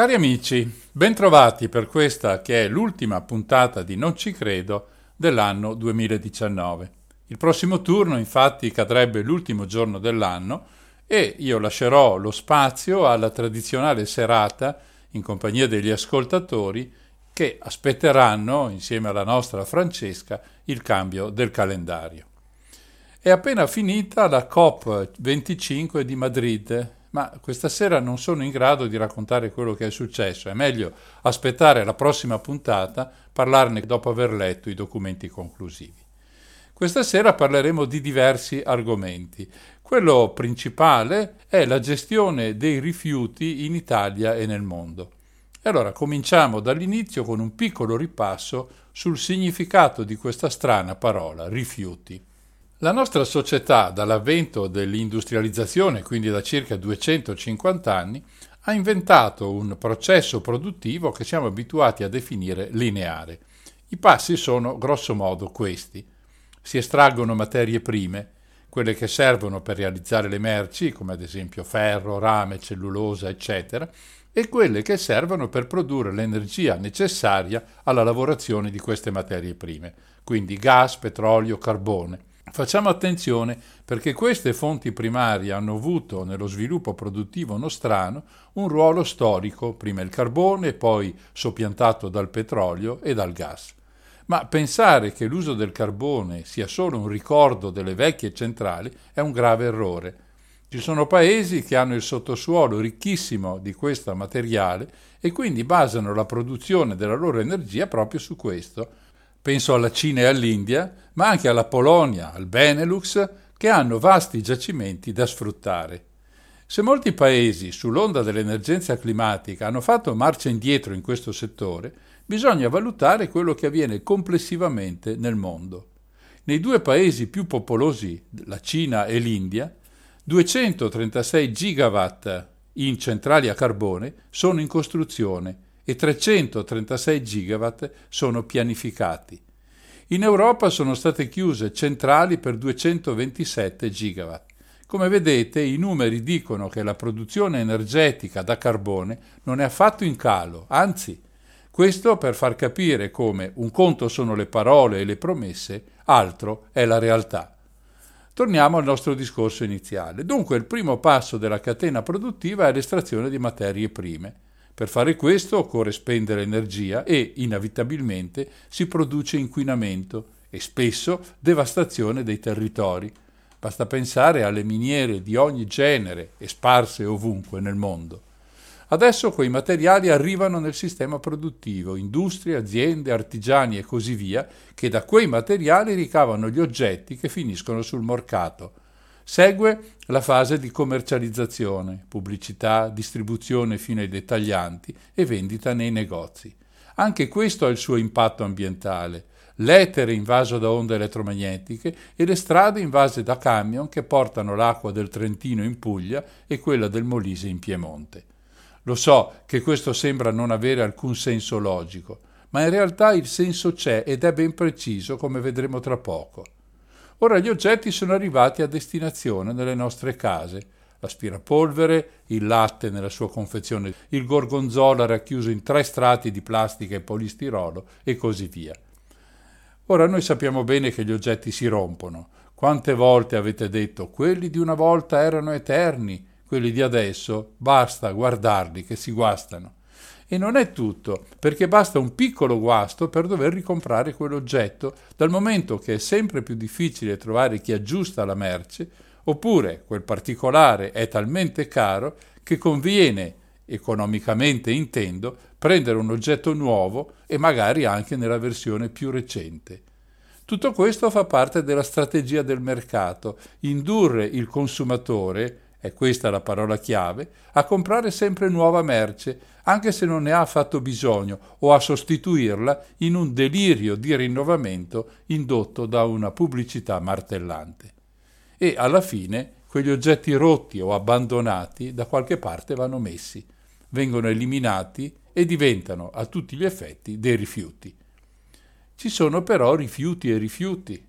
Cari amici, bentrovati per questa che è l'ultima puntata di Non ci credo dell'anno 2019. Il prossimo turno infatti cadrebbe l'ultimo giorno dell'anno e io lascerò lo spazio alla tradizionale serata in compagnia degli ascoltatori che aspetteranno, insieme alla nostra Francesca, il cambio del calendario. È appena finita la COP25 di Madrid, ma questa sera non sono in grado di raccontare quello che è successo. È meglio aspettare la prossima puntata, parlarne dopo aver letto i documenti conclusivi. Questa sera parleremo di diversi argomenti. Quello principale è la gestione dei rifiuti in Italia e nel mondo. E allora cominciamo dall'inizio con un piccolo ripasso sul significato di questa strana parola, rifiuti. La nostra società, dall'avvento dell'industrializzazione, quindi da circa 250 anni, ha inventato un processo produttivo che siamo abituati a definire lineare. I passi sono grossomodo questi. Si estraggono materie prime, quelle che servono per realizzare le merci, come ad esempio ferro, rame, cellulosa, eccetera, e quelle che servono per produrre l'energia necessaria alla lavorazione di queste materie prime, quindi gas, petrolio, carbone. Facciamo attenzione perché queste fonti primarie hanno avuto nello sviluppo produttivo nostrano un ruolo storico, prima il carbone, poi soppiantato dal petrolio e dal gas. Ma pensare che l'uso del carbone sia solo un ricordo delle vecchie centrali è un grave errore. Ci sono paesi che hanno il sottosuolo ricchissimo di questo materiale e quindi basano la produzione della loro energia proprio su questo. Penso alla Cina e all'India, ma anche alla Polonia, al Benelux, che hanno vasti giacimenti da sfruttare. Se molti paesi, sull'onda dell'emergenza climatica, hanno fatto marcia indietro in questo settore, bisogna valutare quello che avviene complessivamente nel mondo. Nei due paesi più popolosi, la Cina e l'India, 236 gigawatt in centrali a carbone sono in costruzione e 336 gigawatt sono pianificati. In Europa sono state chiuse centrali per 227 gigawatt. Come vedete i numeri dicono che la produzione energetica da carbone non è affatto in calo, anzi, questo per far capire come un conto sono le parole e le promesse, altro è la realtà. Torniamo al nostro discorso iniziale. Dunque il primo passo della catena produttiva è l'estrazione di materie prime. Per fare questo occorre spendere energia e, inevitabilmente, si produce inquinamento e spesso devastazione dei territori. Basta pensare alle miniere di ogni genere e sparse ovunque nel mondo. Adesso quei materiali arrivano nel sistema produttivo, industrie, aziende, artigiani e così via, che da quei materiali ricavano gli oggetti che finiscono sul mercato. Segue la fase di commercializzazione, pubblicità, distribuzione fino ai dettaglianti e vendita nei negozi. Anche questo ha il suo impatto ambientale. L'etere invaso da onde elettromagnetiche e le strade invase da camion che portano l'acqua del Trentino in Puglia e quella del Molise in Piemonte. Lo so che questo sembra non avere alcun senso logico, ma in realtà il senso c'è ed è ben preciso, come vedremo tra poco. Ora gli oggetti sono arrivati a destinazione nelle nostre case. L'aspirapolvere, il latte nella sua confezione, il gorgonzola racchiuso in tre strati di plastica e polistirolo e così via. Ora noi sappiamo bene che gli oggetti si rompono. Quante volte avete detto quelli di una volta erano eterni, quelli di adesso basta guardarli che si guastano. E non è tutto, perché basta un piccolo guasto per dover ricomprare quell'oggetto, dal momento che è sempre più difficile trovare chi aggiusta la merce, oppure quel particolare è talmente caro che conviene, economicamente intendo, prendere un oggetto nuovo e magari anche nella versione più recente. Tutto questo fa parte della strategia del mercato, indurre il consumatore, è questa la parola chiave, a comprare sempre nuova merce, anche se non ne ha affatto bisogno, o a sostituirla in un delirio di rinnovamento indotto da una pubblicità martellante. E alla fine quegli oggetti rotti o abbandonati da qualche parte vanno messi, vengono eliminati e diventano a tutti gli effetti dei rifiuti. Ci sono però rifiuti e rifiuti.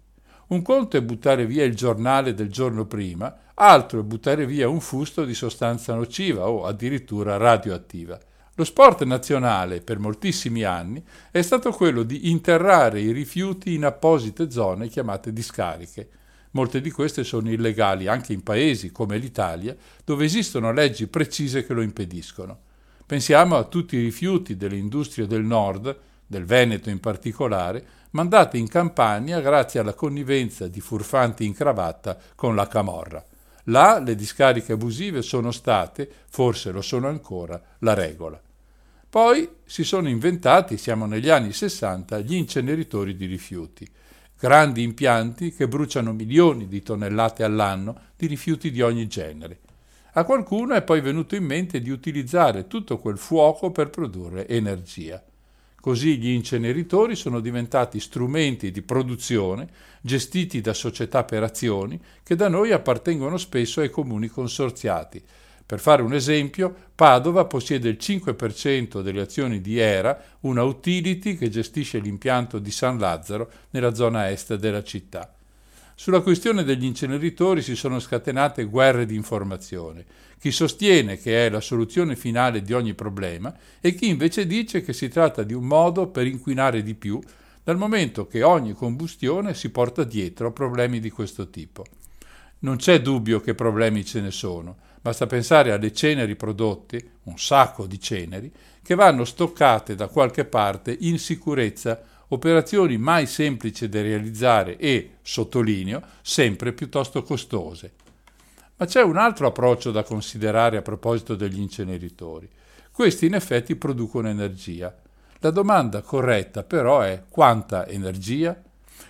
Un conto è buttare via il giornale del giorno prima, altro è buttare via un fusto di sostanza nociva o addirittura radioattiva. Lo sport nazionale per moltissimi anni è stato quello di interrare i rifiuti in apposite zone chiamate discariche. Molte di queste sono illegali anche in paesi come l'Italia, dove esistono leggi precise che lo impediscono. Pensiamo a tutti i rifiuti delle industrie del nord, del Veneto in particolare, mandate in Campania grazie alla connivenza di furfanti in cravatta con la Camorra. Là le discariche abusive sono state, forse lo sono ancora, la regola. Poi si sono inventati, siamo negli anni 60, gli inceneritori di rifiuti, grandi impianti che bruciano milioni di tonnellate all'anno di rifiuti di ogni genere. A qualcuno è poi venuto in mente di utilizzare tutto quel fuoco per produrre energia. Così gli inceneritori sono diventati strumenti di produzione gestiti da società per azioni che da noi appartengono spesso ai comuni consorziati. Per fare un esempio, Padova possiede il 5% delle azioni di ERA, una utility che gestisce l'impianto di San Lazzaro nella zona est della città. Sulla questione degli inceneritori si sono scatenate guerre di informazione. Chi sostiene che è la soluzione finale di ogni problema e chi invece dice che si tratta di un modo per inquinare di più, dal momento che ogni combustione si porta dietro problemi di questo tipo. Non c'è dubbio che problemi ce ne sono, basta pensare alle ceneri prodotte, un sacco di ceneri, che vanno stoccate da qualche parte in sicurezza operazioni mai semplici da realizzare e, sottolineo, sempre piuttosto costose. Ma c'è un altro approccio da considerare a proposito degli inceneritori. Questi in effetti producono energia. La domanda corretta però è quanta energia?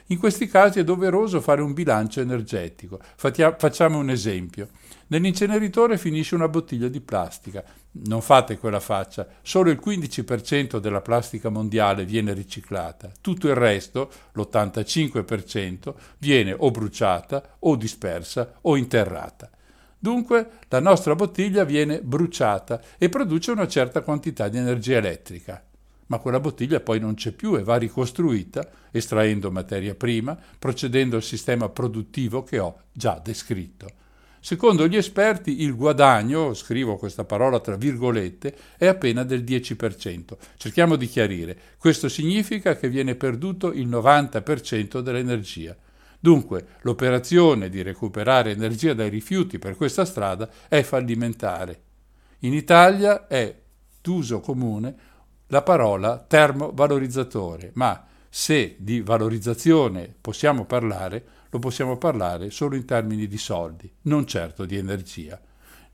In questi casi è doveroso fare un bilancio energetico. Facciamo un esempio. Nell'inceneritore finisce una bottiglia di plastica. Non fate quella faccia. Solo il 15% della plastica mondiale viene riciclata. Tutto il resto, l'85%, viene o bruciata o dispersa o interrata. Dunque la nostra bottiglia viene bruciata e produce una certa quantità di energia elettrica ma quella bottiglia poi non c'è più e va ricostruita estraendo materia prima, procedendo al sistema produttivo che ho già descritto. Secondo gli esperti il guadagno, scrivo questa parola tra virgolette, è appena del 10%. Cerchiamo di chiarire. Questo significa che viene perduto il 90% dell'energia. Dunque, l'operazione di recuperare energia dai rifiuti per questa strada è fallimentare. In Italia è d'uso comune la parola termovalorizzatore, ma se di valorizzazione possiamo parlare, lo possiamo parlare solo in termini di soldi, non certo di energia.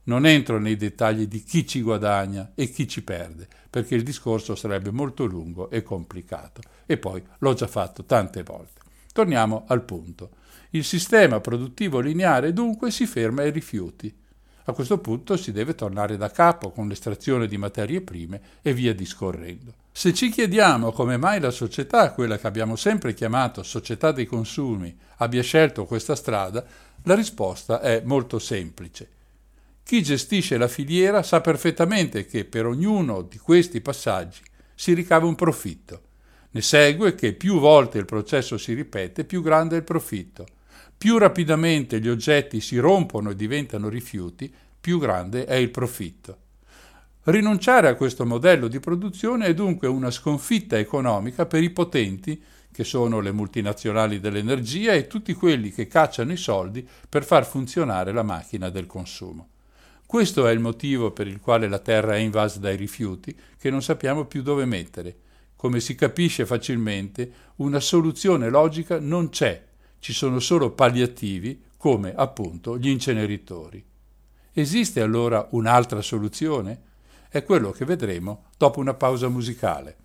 Non entro nei dettagli di chi ci guadagna e chi ci perde, perché il discorso sarebbe molto lungo e complicato, e poi l'ho già fatto tante volte. Torniamo al punto. Il sistema produttivo lineare dunque si ferma ai rifiuti. A questo punto si deve tornare da capo con l'estrazione di materie prime e via discorrendo. Se ci chiediamo come mai la società, quella che abbiamo sempre chiamato società dei consumi, abbia scelto questa strada, la risposta è molto semplice. Chi gestisce la filiera sa perfettamente che per ognuno di questi passaggi si ricava un profitto. Ne segue che più volte il processo si ripete, più grande è il profitto. Più rapidamente gli oggetti si rompono e diventano rifiuti, più grande è il profitto. Rinunciare a questo modello di produzione è dunque una sconfitta economica per i potenti, che sono le multinazionali dell'energia e tutti quelli che cacciano i soldi per far funzionare la macchina del consumo. Questo è il motivo per il quale la Terra è invasa dai rifiuti che non sappiamo più dove mettere. Come si capisce facilmente, una soluzione logica non c'è ci sono solo palliativi come appunto gli inceneritori. Esiste allora un'altra soluzione? È quello che vedremo dopo una pausa musicale.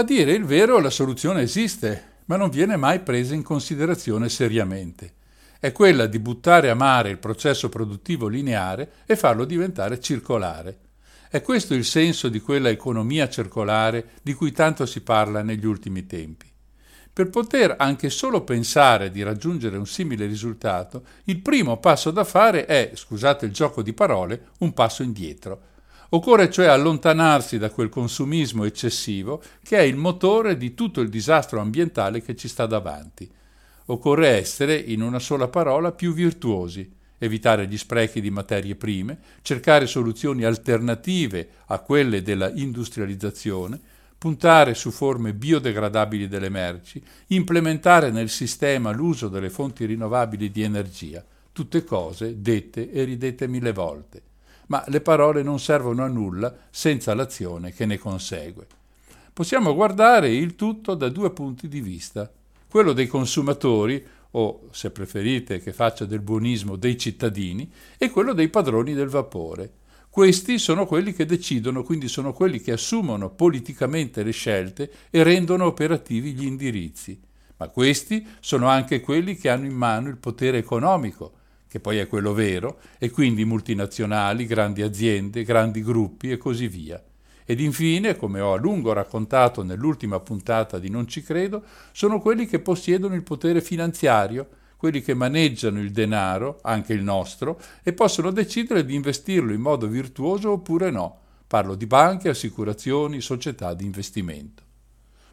A dire il vero, la soluzione esiste, ma non viene mai presa in considerazione seriamente. È quella di buttare a mare il processo produttivo lineare e farlo diventare circolare. È questo il senso di quella economia circolare di cui tanto si parla negli ultimi tempi. Per poter anche solo pensare di raggiungere un simile risultato, il primo passo da fare è, scusate il gioco di parole, un passo indietro Occorre cioè allontanarsi da quel consumismo eccessivo che è il motore di tutto il disastro ambientale che ci sta davanti. Occorre essere, in una sola parola, più virtuosi, evitare gli sprechi di materie prime, cercare soluzioni alternative a quelle della industrializzazione, puntare su forme biodegradabili delle merci, implementare nel sistema l'uso delle fonti rinnovabili di energia, tutte cose dette e ridette mille volte ma le parole non servono a nulla senza l'azione che ne consegue. Possiamo guardare il tutto da due punti di vista, quello dei consumatori, o se preferite che faccia del buonismo dei cittadini, e quello dei padroni del vapore. Questi sono quelli che decidono, quindi sono quelli che assumono politicamente le scelte e rendono operativi gli indirizzi. Ma questi sono anche quelli che hanno in mano il potere economico, che poi è quello vero, e quindi multinazionali, grandi aziende, grandi gruppi e così via. Ed infine, come ho a lungo raccontato nell'ultima puntata di Non ci credo, sono quelli che possiedono il potere finanziario, quelli che maneggiano il denaro, anche il nostro, e possono decidere di investirlo in modo virtuoso oppure no. Parlo di banche, assicurazioni, società di investimento.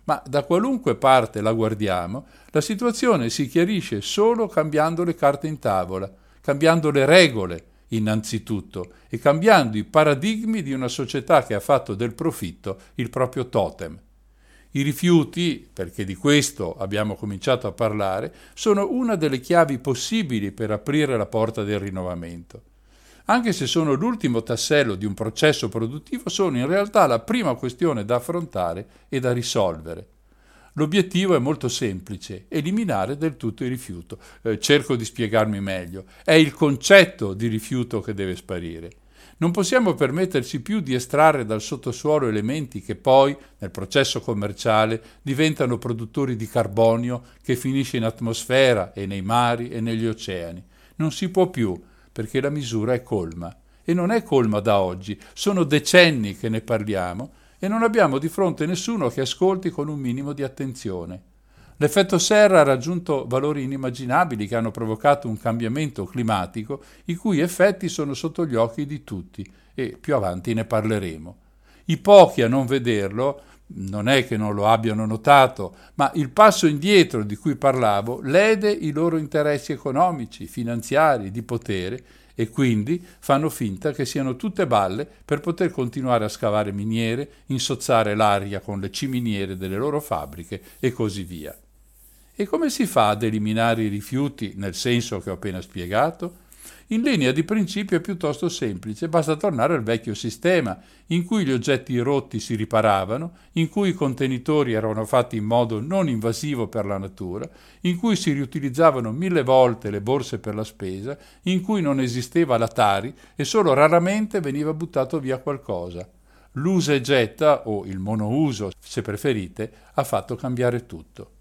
Ma da qualunque parte la guardiamo, la situazione si chiarisce solo cambiando le carte in tavola, cambiando le regole innanzitutto e cambiando i paradigmi di una società che ha fatto del profitto il proprio totem. I rifiuti, perché di questo abbiamo cominciato a parlare, sono una delle chiavi possibili per aprire la porta del rinnovamento. Anche se sono l'ultimo tassello di un processo produttivo, sono in realtà la prima questione da affrontare e da risolvere. L'obiettivo è molto semplice, eliminare del tutto il rifiuto. Eh, cerco di spiegarmi meglio. È il concetto di rifiuto che deve sparire. Non possiamo permetterci più di estrarre dal sottosuolo elementi che poi, nel processo commerciale, diventano produttori di carbonio che finisce in atmosfera e nei mari e negli oceani. Non si può più, perché la misura è colma. E non è colma da oggi, sono decenni che ne parliamo e non abbiamo di fronte nessuno che ascolti con un minimo di attenzione. L'effetto serra ha raggiunto valori inimmaginabili che hanno provocato un cambiamento climatico i cui effetti sono sotto gli occhi di tutti e più avanti ne parleremo. I pochi a non vederlo non è che non lo abbiano notato, ma il passo indietro di cui parlavo lede i loro interessi economici, finanziari, di potere e quindi fanno finta che siano tutte balle per poter continuare a scavare miniere, insozzare l'aria con le ciminiere delle loro fabbriche e così via. E come si fa ad eliminare i rifiuti nel senso che ho appena spiegato? In linea di principio è piuttosto semplice, basta tornare al vecchio sistema, in cui gli oggetti rotti si riparavano, in cui i contenitori erano fatti in modo non invasivo per la natura, in cui si riutilizzavano mille volte le borse per la spesa, in cui non esisteva la Tari e solo raramente veniva buttato via qualcosa. L'usa e getta, o il monouso se preferite, ha fatto cambiare tutto.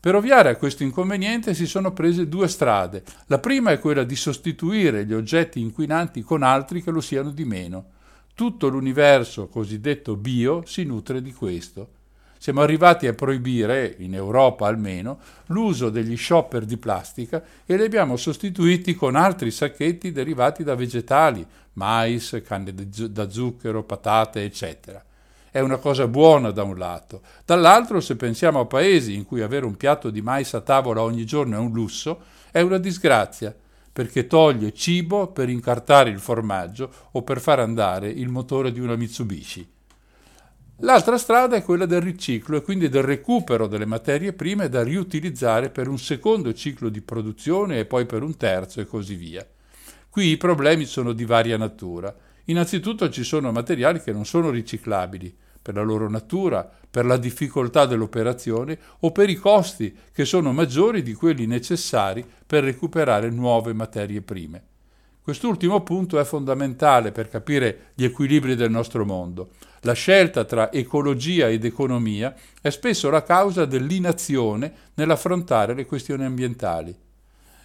Per ovviare a questo inconveniente si sono prese due strade. La prima è quella di sostituire gli oggetti inquinanti con altri che lo siano di meno. Tutto l'universo cosiddetto bio si nutre di questo. Siamo arrivati a proibire, in Europa almeno, l'uso degli shopper di plastica e li abbiamo sostituiti con altri sacchetti derivati da vegetali, mais, canne da zucchero, patate, eccetera è una cosa buona da un lato. Dall'altro, se pensiamo a paesi in cui avere un piatto di mais a tavola ogni giorno è un lusso, è una disgrazia, perché toglie cibo per incartare il formaggio o per far andare il motore di una Mitsubishi. L'altra strada è quella del riciclo e quindi del recupero delle materie prime da riutilizzare per un secondo ciclo di produzione e poi per un terzo e così via. Qui i problemi sono di varia natura. Innanzitutto ci sono materiali che non sono riciclabili per la loro natura, per la difficoltà dell'operazione o per i costi che sono maggiori di quelli necessari per recuperare nuove materie prime. Quest'ultimo punto è fondamentale per capire gli equilibri del nostro mondo. La scelta tra ecologia ed economia è spesso la causa dell'inazione nell'affrontare le questioni ambientali.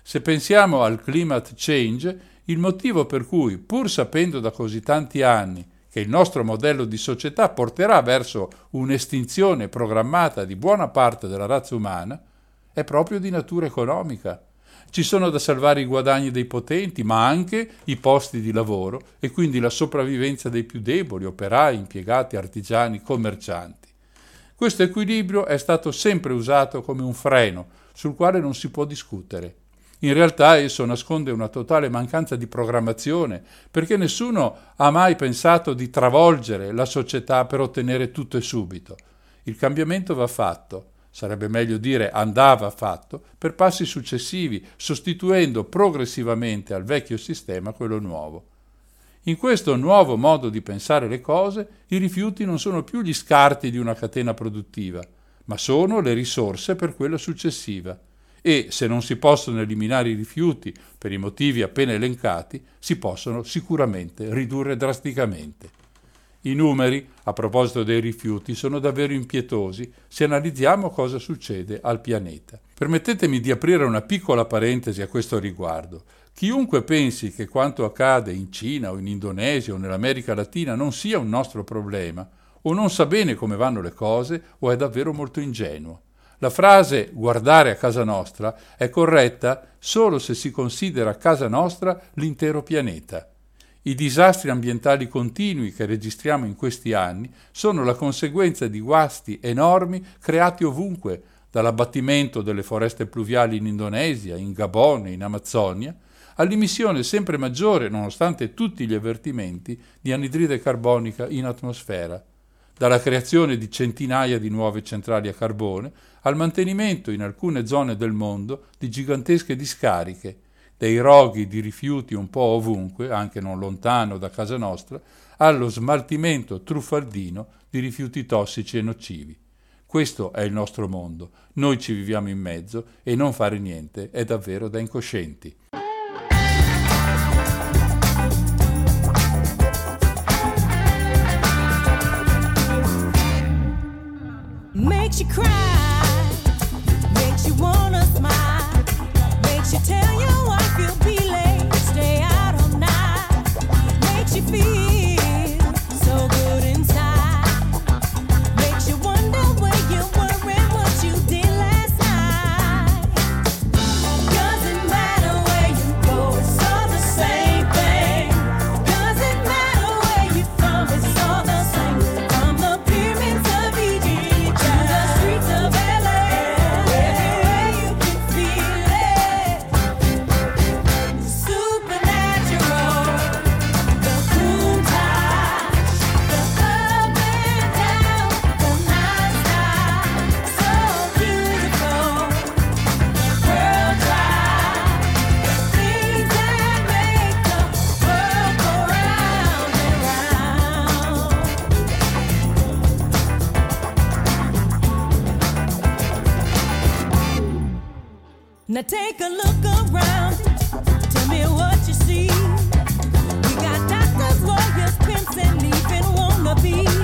Se pensiamo al climate change, il motivo per cui, pur sapendo da così tanti anni che il nostro modello di società porterà verso un'estinzione programmata di buona parte della razza umana, è proprio di natura economica. Ci sono da salvare i guadagni dei potenti, ma anche i posti di lavoro e quindi la sopravvivenza dei più deboli, operai, impiegati, artigiani, commercianti. Questo equilibrio è stato sempre usato come un freno sul quale non si può discutere. In realtà esso nasconde una totale mancanza di programmazione, perché nessuno ha mai pensato di travolgere la società per ottenere tutto e subito. Il cambiamento va fatto, sarebbe meglio dire andava fatto, per passi successivi, sostituendo progressivamente al vecchio sistema quello nuovo. In questo nuovo modo di pensare le cose, i rifiuti non sono più gli scarti di una catena produttiva, ma sono le risorse per quella successiva e se non si possono eliminare i rifiuti per i motivi appena elencati, si possono sicuramente ridurre drasticamente. I numeri, a proposito dei rifiuti, sono davvero impietosi se analizziamo cosa succede al pianeta. Permettetemi di aprire una piccola parentesi a questo riguardo. Chiunque pensi che quanto accade in Cina o in Indonesia o nell'America Latina non sia un nostro problema, o non sa bene come vanno le cose, o è davvero molto ingenuo. La frase guardare a casa nostra è corretta solo se si considera casa nostra l'intero pianeta. I disastri ambientali continui che registriamo in questi anni sono la conseguenza di guasti enormi creati ovunque, dall'abbattimento delle foreste pluviali in Indonesia, in Gabon e in Amazzonia, all'emissione sempre maggiore, nonostante tutti gli avvertimenti, di anidride carbonica in atmosfera dalla creazione di centinaia di nuove centrali a carbone al mantenimento in alcune zone del mondo di gigantesche discariche, dei roghi di rifiuti un po' ovunque, anche non lontano da casa nostra, allo smaltimento truffaldino di rifiuti tossici e nocivi. Questo è il nostro mondo, noi ci viviamo in mezzo e non fare niente è davvero da incoscienti. makes you cry, makes you wanna smile, makes you tell. Now take a look around. Tell me what you see. We got doctors, lawyers, and even.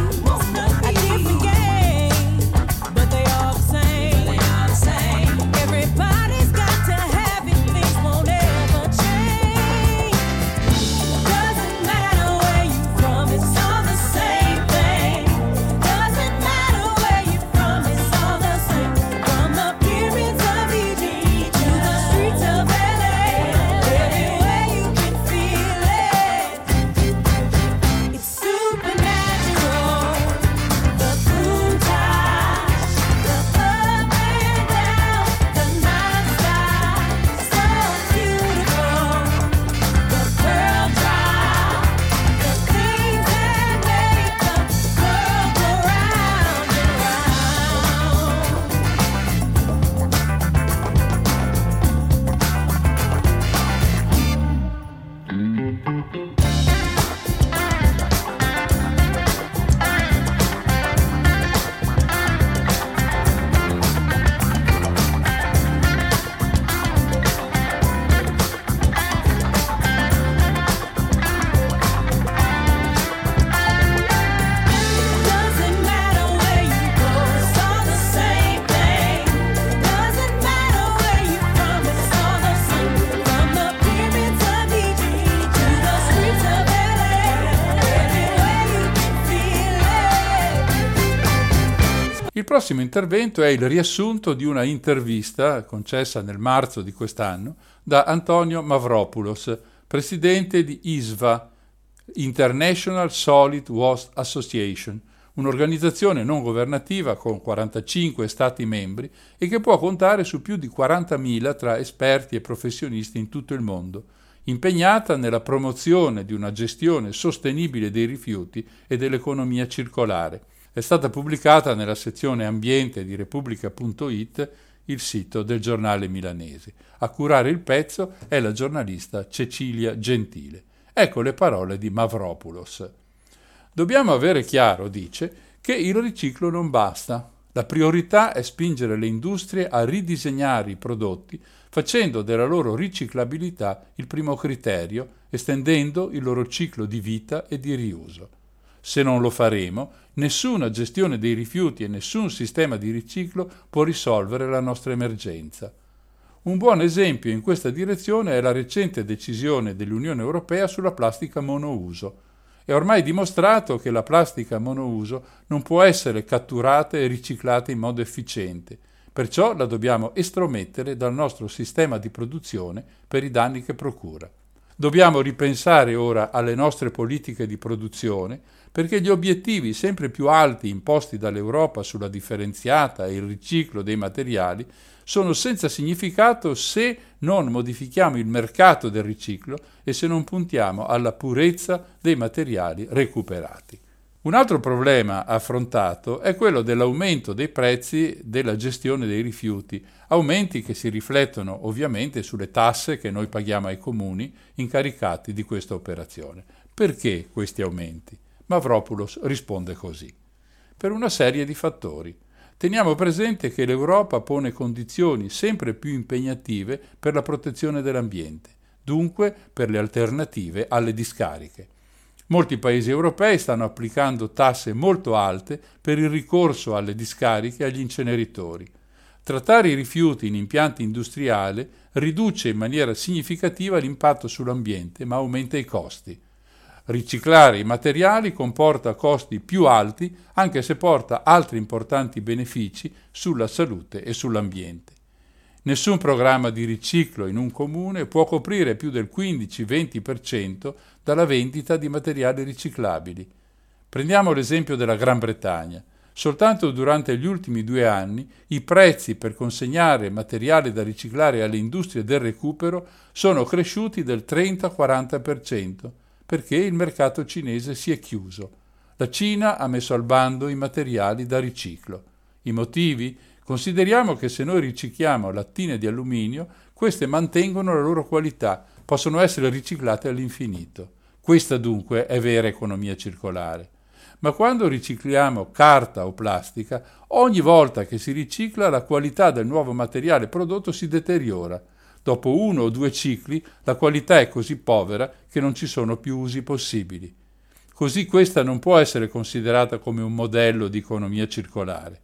Prossimo intervento è il riassunto di una intervista concessa nel marzo di quest'anno da Antonio Mavropoulos, presidente di ISVA, International Solid Waste Association, un'organizzazione non governativa con 45 Stati membri e che può contare su più di 40.000 tra esperti e professionisti in tutto il mondo, impegnata nella promozione di una gestione sostenibile dei rifiuti e dell'economia circolare. È stata pubblicata nella sezione ambiente di Repubblica.it, il sito del giornale milanese. A curare il pezzo è la giornalista Cecilia Gentile. Ecco le parole di Mavropoulos. Dobbiamo avere chiaro, dice, che il riciclo non basta. La priorità è spingere le industrie a ridisegnare i prodotti facendo della loro riciclabilità il primo criterio, estendendo il loro ciclo di vita e di riuso. Se non lo faremo, nessuna gestione dei rifiuti e nessun sistema di riciclo può risolvere la nostra emergenza. Un buon esempio in questa direzione è la recente decisione dell'Unione Europea sulla plastica monouso. È ormai dimostrato che la plastica monouso non può essere catturata e riciclata in modo efficiente, perciò la dobbiamo estromettere dal nostro sistema di produzione per i danni che procura. Dobbiamo ripensare ora alle nostre politiche di produzione perché gli obiettivi sempre più alti imposti dall'Europa sulla differenziata e il riciclo dei materiali sono senza significato se non modifichiamo il mercato del riciclo e se non puntiamo alla purezza dei materiali recuperati. Un altro problema affrontato è quello dell'aumento dei prezzi della gestione dei rifiuti, aumenti che si riflettono ovviamente sulle tasse che noi paghiamo ai comuni incaricati di questa operazione. Perché questi aumenti? Mavropoulos risponde così. Per una serie di fattori. Teniamo presente che l'Europa pone condizioni sempre più impegnative per la protezione dell'ambiente, dunque per le alternative alle discariche. Molti paesi europei stanno applicando tasse molto alte per il ricorso alle discariche e agli inceneritori. Trattare i rifiuti in impianti industriali riduce in maniera significativa l'impatto sull'ambiente, ma aumenta i costi. Riciclare i materiali comporta costi più alti, anche se porta altri importanti benefici sulla salute e sull'ambiente. Nessun programma di riciclo in un comune può coprire più del 15-20% dalla vendita di materiali riciclabili. Prendiamo l'esempio della Gran Bretagna. Soltanto durante gli ultimi due anni i prezzi per consegnare materiale da riciclare alle industrie del recupero sono cresciuti del 30-40% perché il mercato cinese si è chiuso. La Cina ha messo al bando i materiali da riciclo. I motivi? Consideriamo che se noi ricicliamo lattine di alluminio, queste mantengono la loro qualità, possono essere riciclate all'infinito. Questa dunque è vera economia circolare. Ma quando ricicliamo carta o plastica, ogni volta che si ricicla la qualità del nuovo materiale prodotto si deteriora. Dopo uno o due cicli la qualità è così povera che non ci sono più usi possibili. Così questa non può essere considerata come un modello di economia circolare.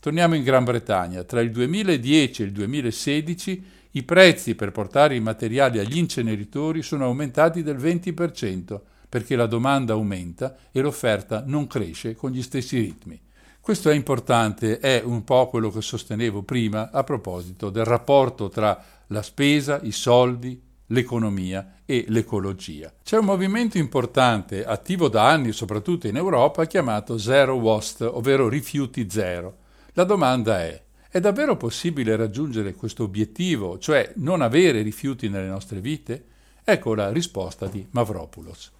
Torniamo in Gran Bretagna. Tra il 2010 e il 2016 i prezzi per portare i materiali agli inceneritori sono aumentati del 20% perché la domanda aumenta e l'offerta non cresce con gli stessi ritmi. Questo è importante, è un po' quello che sostenevo prima a proposito del rapporto tra la spesa, i soldi, l'economia e l'ecologia. C'è un movimento importante, attivo da anni soprattutto in Europa, chiamato Zero Waste, ovvero rifiuti zero. La domanda è, è davvero possibile raggiungere questo obiettivo, cioè non avere rifiuti nelle nostre vite? Ecco la risposta di Mavropoulos.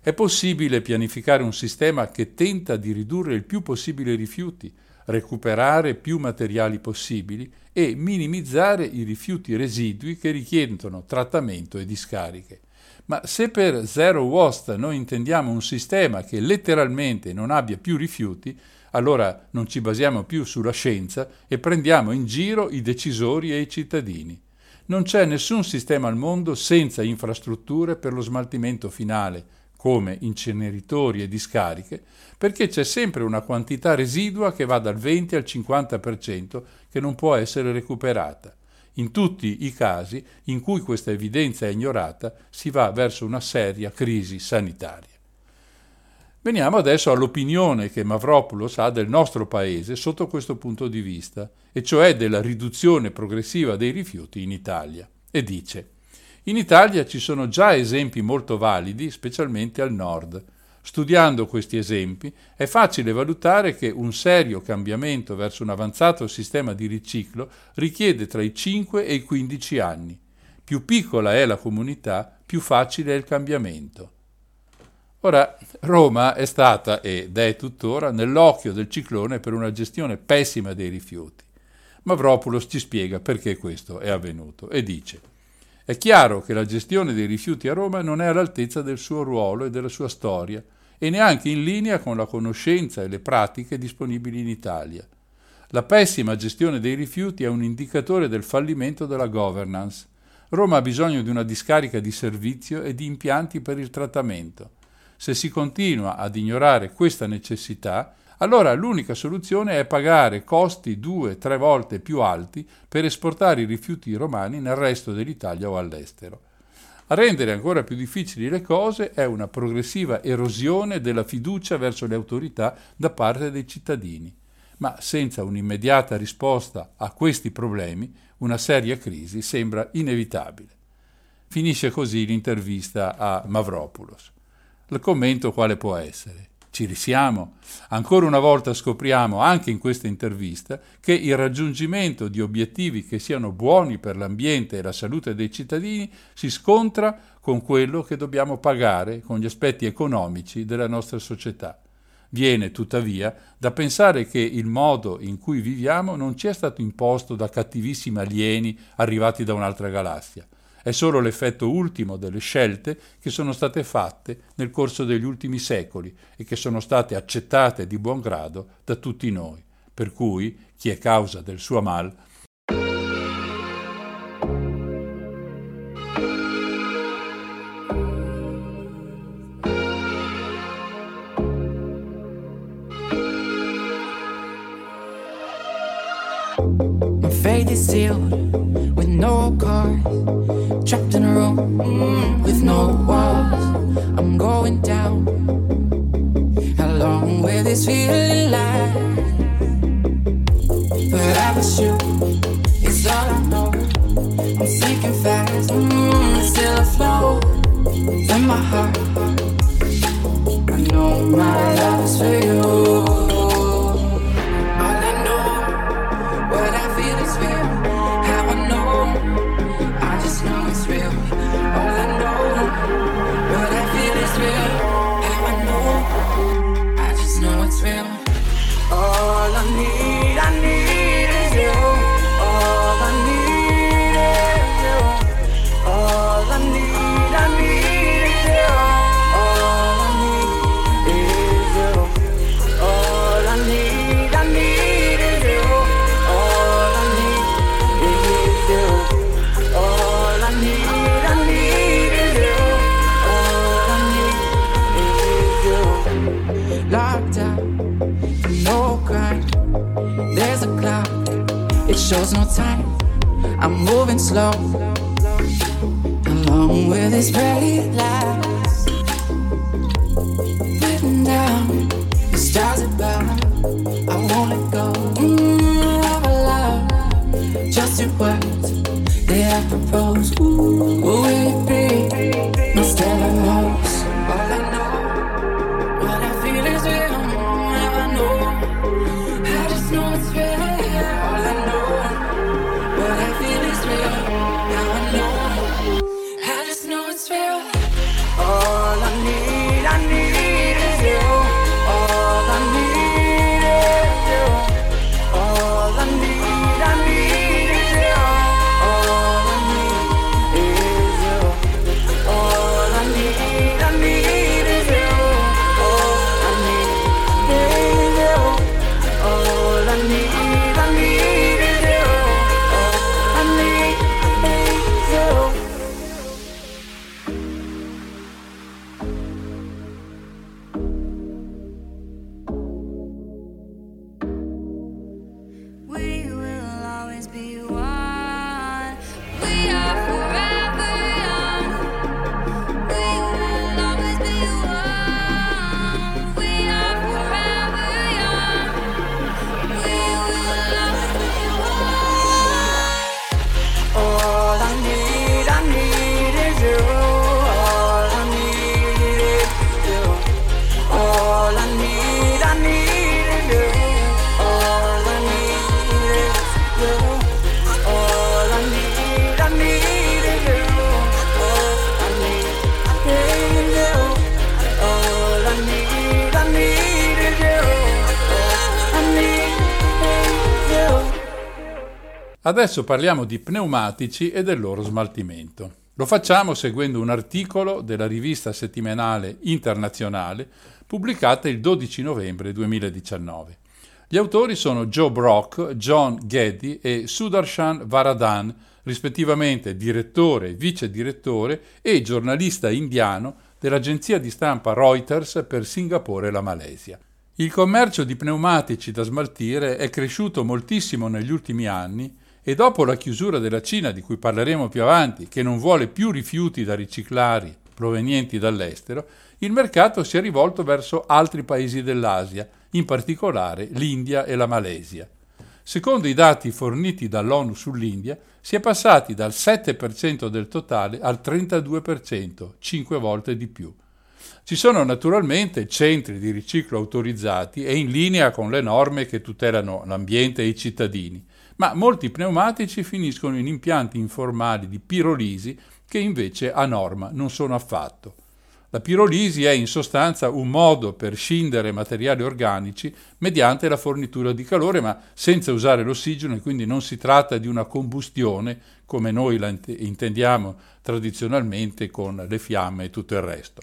È possibile pianificare un sistema che tenta di ridurre il più possibile i rifiuti, recuperare più materiali possibili e minimizzare i rifiuti residui che richiedono trattamento e discariche. Ma se per zero waste noi intendiamo un sistema che letteralmente non abbia più rifiuti, allora non ci basiamo più sulla scienza e prendiamo in giro i decisori e i cittadini. Non c'è nessun sistema al mondo senza infrastrutture per lo smaltimento finale, come inceneritori e discariche, perché c'è sempre una quantità residua che va dal 20 al 50% che non può essere recuperata. In tutti i casi in cui questa evidenza è ignorata si va verso una seria crisi sanitaria. Veniamo adesso all'opinione che Mavropoulos ha del nostro paese sotto questo punto di vista, e cioè della riduzione progressiva dei rifiuti in Italia. E dice in Italia ci sono già esempi molto validi, specialmente al nord. Studiando questi esempi è facile valutare che un serio cambiamento verso un avanzato sistema di riciclo richiede tra i 5 e i 15 anni. Più piccola è la comunità, più facile è il cambiamento. Ora, Roma è stata ed è tuttora nell'occhio del ciclone per una gestione pessima dei rifiuti. Mavropoulos ci spiega perché questo è avvenuto e dice è chiaro che la gestione dei rifiuti a Roma non è all'altezza del suo ruolo e della sua storia e neanche in linea con la conoscenza e le pratiche disponibili in Italia. La pessima gestione dei rifiuti è un indicatore del fallimento della governance. Roma ha bisogno di una discarica di servizio e di impianti per il trattamento. Se si continua ad ignorare questa necessità, allora l'unica soluzione è pagare costi due, tre volte più alti per esportare i rifiuti romani nel resto dell'Italia o all'estero. A rendere ancora più difficili le cose è una progressiva erosione della fiducia verso le autorità da parte dei cittadini. Ma senza un'immediata risposta a questi problemi, una seria crisi sembra inevitabile. Finisce così l'intervista a Mavropoulos. Il commento quale può essere? Ci risiamo. Ancora una volta scopriamo, anche in questa intervista, che il raggiungimento di obiettivi che siano buoni per l'ambiente e la salute dei cittadini si scontra con quello che dobbiamo pagare con gli aspetti economici della nostra società. Viene, tuttavia, da pensare che il modo in cui viviamo non ci è stato imposto da cattivissimi alieni arrivati da un'altra galassia è solo l'effetto ultimo delle scelte che sono state fatte nel corso degli ultimi secoli e che sono state accettate di buon grado da tutti noi, per cui chi è causa del suo mal is sealed with no cars. With no walls. I'm going down. How long will this feeling last? But I was you. It's all I know. I'm sinking fast. Mm, still afloat in my heart. Shows no time. I'm moving slow, along with this red lights. Adesso parliamo di pneumatici e del loro smaltimento. Lo facciamo seguendo un articolo della rivista settimanale internazionale pubblicata il 12 novembre 2019. Gli autori sono Joe Brock, John Geddy e Sudarshan Varadan, rispettivamente direttore vice direttore e giornalista indiano dell'agenzia di stampa Reuters per Singapore e la Malesia. Il commercio di pneumatici da smaltire è cresciuto moltissimo negli ultimi anni e dopo la chiusura della Cina, di cui parleremo più avanti, che non vuole più rifiuti da riciclare provenienti dall'estero, il mercato si è rivolto verso altri paesi dell'Asia, in particolare l'India e la Malesia. Secondo i dati forniti dall'ONU sull'India, si è passati dal 7% del totale al 32%, 5 volte di più. Ci sono naturalmente centri di riciclo autorizzati e in linea con le norme che tutelano l'ambiente e i cittadini, ma molti pneumatici finiscono in impianti informali di pirolisi che invece a norma non sono affatto. La pirolisi è in sostanza un modo per scindere materiali organici mediante la fornitura di calore, ma senza usare l'ossigeno e quindi non si tratta di una combustione come noi la int- intendiamo tradizionalmente con le fiamme e tutto il resto.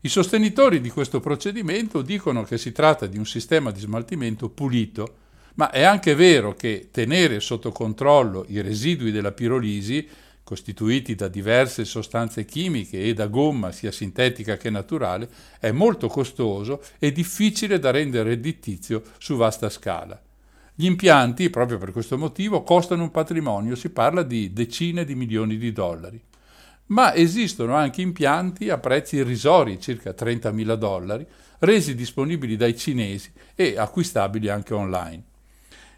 I sostenitori di questo procedimento dicono che si tratta di un sistema di smaltimento pulito, ma è anche vero che tenere sotto controllo i residui della pirolisi, costituiti da diverse sostanze chimiche e da gomma sia sintetica che naturale, è molto costoso e difficile da rendere redditizio su vasta scala. Gli impianti, proprio per questo motivo, costano un patrimonio, si parla di decine di milioni di dollari. Ma esistono anche impianti a prezzi irrisori, circa 30.000 dollari, resi disponibili dai cinesi e acquistabili anche online.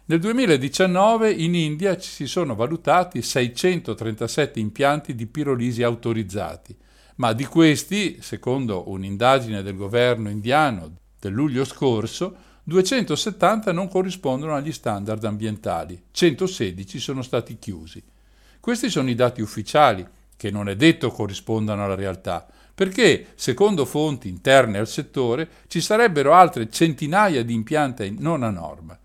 Nel 2019 in India si sono valutati 637 impianti di pirolisi autorizzati, ma di questi, secondo un'indagine del governo indiano del luglio scorso, 270 non corrispondono agli standard ambientali, 116 sono stati chiusi. Questi sono i dati ufficiali, che non è detto corrispondano alla realtà, perché, secondo fonti interne al settore, ci sarebbero altre centinaia di impianti non a norma.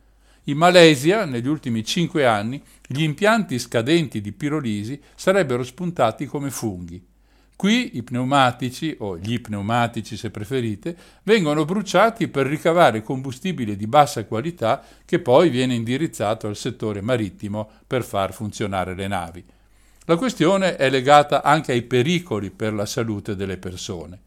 In Malesia, negli ultimi cinque anni, gli impianti scadenti di pirolisi sarebbero spuntati come funghi. Qui i pneumatici, o gli pneumatici se preferite, vengono bruciati per ricavare combustibile di bassa qualità che poi viene indirizzato al settore marittimo per far funzionare le navi. La questione è legata anche ai pericoli per la salute delle persone.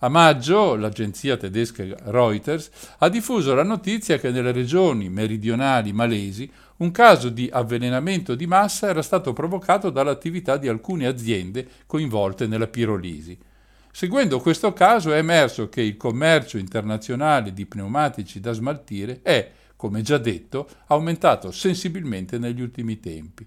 A maggio l'agenzia tedesca Reuters ha diffuso la notizia che nelle regioni meridionali malesi un caso di avvelenamento di massa era stato provocato dall'attività di alcune aziende coinvolte nella pirolisi. Seguendo questo caso è emerso che il commercio internazionale di pneumatici da smaltire è, come già detto, aumentato sensibilmente negli ultimi tempi.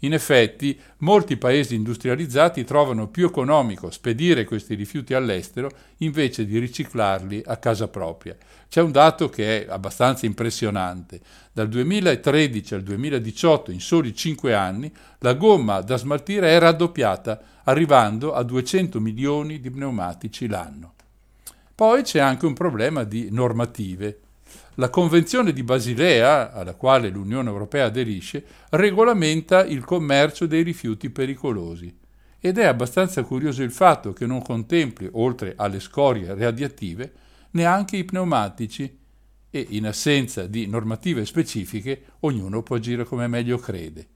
In effetti, molti paesi industrializzati trovano più economico spedire questi rifiuti all'estero invece di riciclarli a casa propria. C'è un dato che è abbastanza impressionante. Dal 2013 al 2018, in soli 5 anni, la gomma da smaltire è raddoppiata, arrivando a 200 milioni di pneumatici l'anno. Poi c'è anche un problema di normative. La Convenzione di Basilea, alla quale l'Unione Europea aderisce, regolamenta il commercio dei rifiuti pericolosi. Ed è abbastanza curioso il fatto che non contempli, oltre alle scorie radioattive, neanche i pneumatici e, in assenza di normative specifiche, ognuno può agire come meglio crede.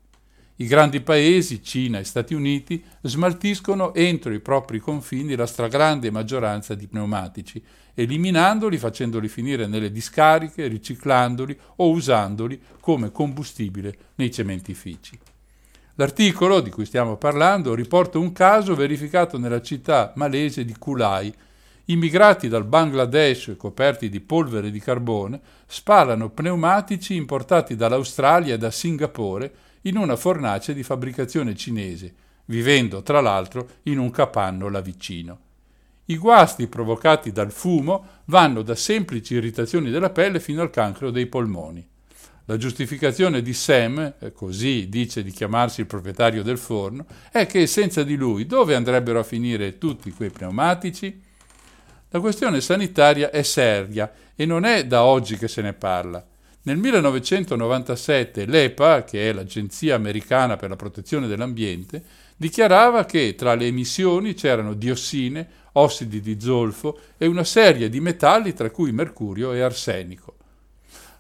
I grandi paesi, Cina e Stati Uniti, smaltiscono entro i propri confini la stragrande maggioranza di pneumatici, eliminandoli, facendoli finire nelle discariche, riciclandoli o usandoli come combustibile nei cementifici. L'articolo di cui stiamo parlando riporta un caso verificato nella città malese di Kulai. Immigrati dal Bangladesh coperti di polvere di carbone spalano pneumatici importati dall'Australia e da Singapore in una fornace di fabbricazione cinese, vivendo tra l'altro in un capanno là vicino. I guasti provocati dal fumo vanno da semplici irritazioni della pelle fino al cancro dei polmoni. La giustificazione di Sam, eh, così dice di chiamarsi il proprietario del forno, è che senza di lui dove andrebbero a finire tutti quei pneumatici? La questione sanitaria è seria e non è da oggi che se ne parla. Nel 1997 l'EPA, che è l'Agenzia americana per la protezione dell'ambiente, dichiarava che tra le emissioni c'erano diossine, ossidi di zolfo e una serie di metalli tra cui mercurio e arsenico.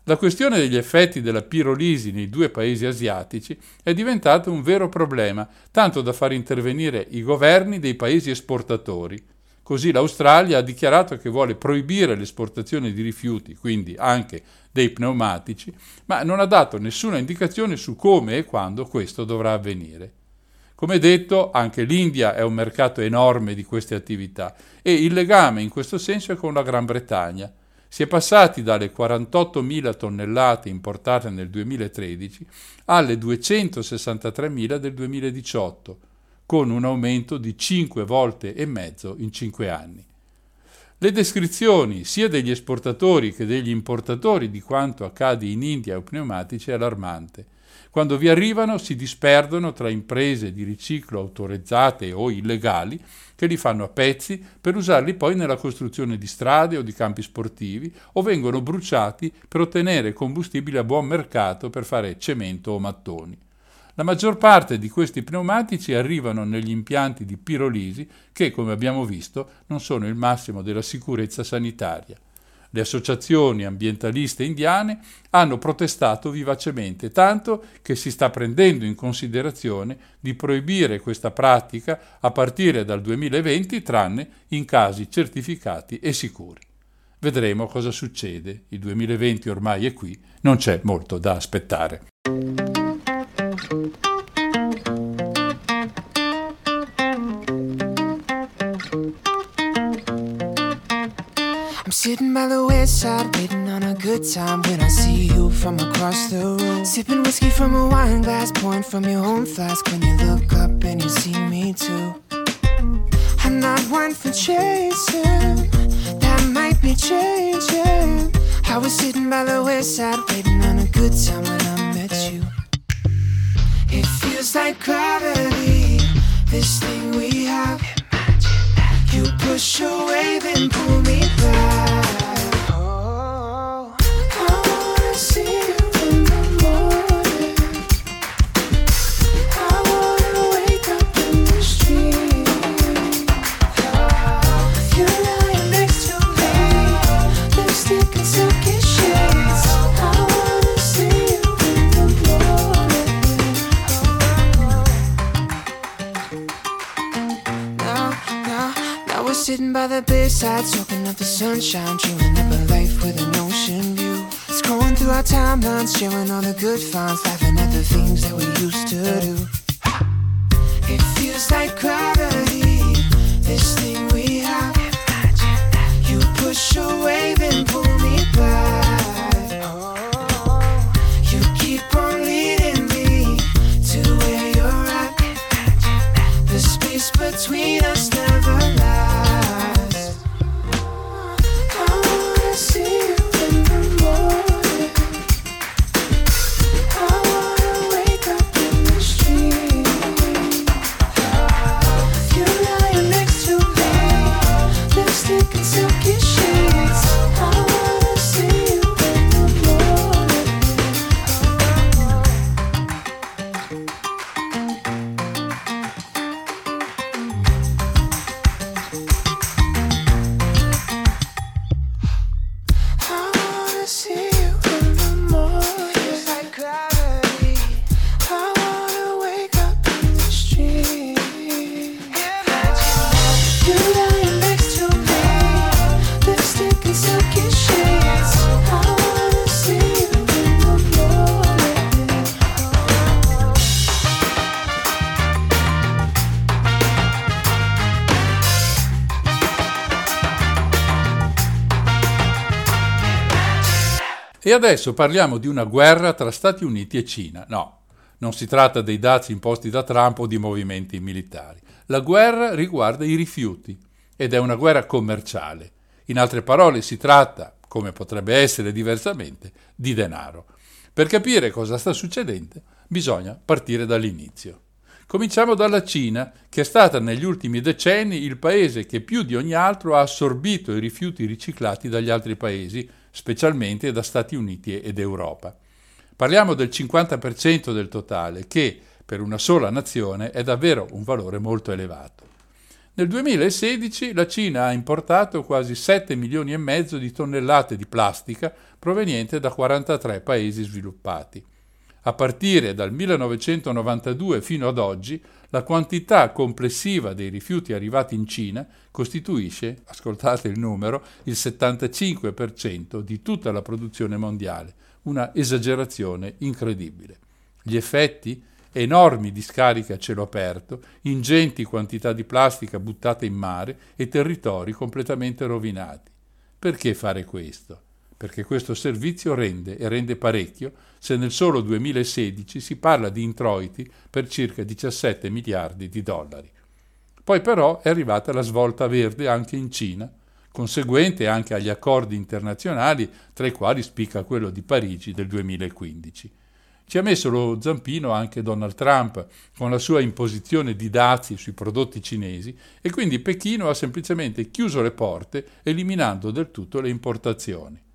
La questione degli effetti della pirolisi nei due paesi asiatici è diventata un vero problema, tanto da far intervenire i governi dei paesi esportatori. Così l'Australia ha dichiarato che vuole proibire l'esportazione di rifiuti, quindi anche dei pneumatici, ma non ha dato nessuna indicazione su come e quando questo dovrà avvenire. Come detto, anche l'India è un mercato enorme di queste attività e il legame in questo senso è con la Gran Bretagna. Si è passati dalle 48.000 tonnellate importate nel 2013 alle 263.000 del 2018, con un aumento di 5 volte e mezzo in 5 anni. Le descrizioni sia degli esportatori che degli importatori di quanto accade in India ai pneumatici è allarmante. Quando vi arrivano si disperdono tra imprese di riciclo autorizzate o illegali che li fanno a pezzi per usarli poi nella costruzione di strade o di campi sportivi o vengono bruciati per ottenere combustibile a buon mercato per fare cemento o mattoni. La maggior parte di questi pneumatici arrivano negli impianti di pirolisi che, come abbiamo visto, non sono il massimo della sicurezza sanitaria. Le associazioni ambientaliste indiane hanno protestato vivacemente, tanto che si sta prendendo in considerazione di proibire questa pratica a partire dal 2020, tranne in casi certificati e sicuri. Vedremo cosa succede. Il 2020 ormai è qui, non c'è molto da aspettare. I'm sitting by the west side, waiting on a good time when I see you from across the room. Sipping whiskey from a wine glass, pouring from your own flask when you look up and you see me too. I'm not one for chasing, that might be changing. I was sitting by the west side, waiting on a good time when I met you. It feels like gravity, this thing we have. You push away, then pull me back. Sitting by the bedside, soaking up the sunshine, dreaming up a life with an ocean view. Scrolling through our timelines, sharing all the good finds, laughing at the things that we used to do. It feels like gravity, this thing E adesso parliamo di una guerra tra Stati Uniti e Cina. No, non si tratta dei dazi imposti da Trump o di movimenti militari. La guerra riguarda i rifiuti ed è una guerra commerciale. In altre parole si tratta, come potrebbe essere diversamente, di denaro. Per capire cosa sta succedendo bisogna partire dall'inizio. Cominciamo dalla Cina, che è stata negli ultimi decenni il paese che più di ogni altro ha assorbito i rifiuti riciclati dagli altri paesi, specialmente da Stati Uniti ed Europa. Parliamo del 50% del totale, che per una sola nazione è davvero un valore molto elevato. Nel 2016 la Cina ha importato quasi 7 milioni e mezzo di tonnellate di plastica proveniente da 43 paesi sviluppati. A partire dal 1992 fino ad oggi, la quantità complessiva dei rifiuti arrivati in Cina costituisce, ascoltate il numero, il 75% di tutta la produzione mondiale, una esagerazione incredibile. Gli effetti? Enormi discariche a cielo aperto, ingenti quantità di plastica buttate in mare e territori completamente rovinati. Perché fare questo? Perché questo servizio rende e rende parecchio se nel solo 2016 si parla di introiti per circa 17 miliardi di dollari. Poi però è arrivata la svolta verde anche in Cina, conseguente anche agli accordi internazionali, tra i quali spicca quello di Parigi del 2015. Ci ha messo lo zampino anche Donald Trump con la sua imposizione di dazi sui prodotti cinesi e quindi Pechino ha semplicemente chiuso le porte eliminando del tutto le importazioni.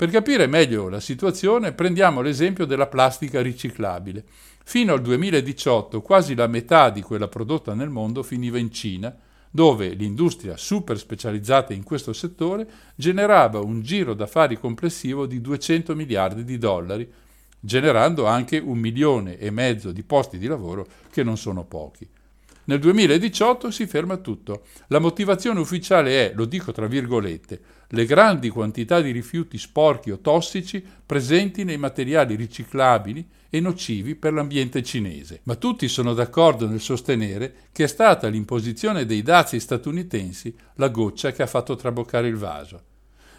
Per capire meglio la situazione prendiamo l'esempio della plastica riciclabile. Fino al 2018 quasi la metà di quella prodotta nel mondo finiva in Cina, dove l'industria super specializzata in questo settore generava un giro d'affari complessivo di 200 miliardi di dollari, generando anche un milione e mezzo di posti di lavoro che non sono pochi. Nel 2018 si ferma tutto. La motivazione ufficiale è, lo dico tra virgolette, le grandi quantità di rifiuti sporchi o tossici presenti nei materiali riciclabili e nocivi per l'ambiente cinese. Ma tutti sono d'accordo nel sostenere che è stata l'imposizione dei dazi statunitensi la goccia che ha fatto traboccare il vaso.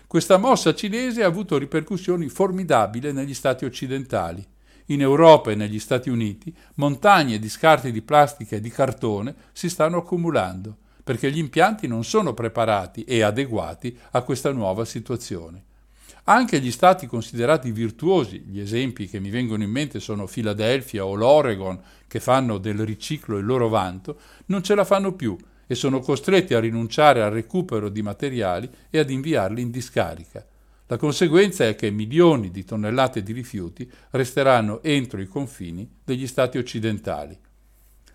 Questa mossa cinese ha avuto ripercussioni formidabili negli stati occidentali. In Europa e negli Stati Uniti montagne di scarti di plastica e di cartone si stanno accumulando perché gli impianti non sono preparati e adeguati a questa nuova situazione. Anche gli stati considerati virtuosi, gli esempi che mi vengono in mente sono Filadelfia o l'Oregon, che fanno del riciclo il loro vanto, non ce la fanno più e sono costretti a rinunciare al recupero di materiali e ad inviarli in discarica. La conseguenza è che milioni di tonnellate di rifiuti resteranno entro i confini degli stati occidentali.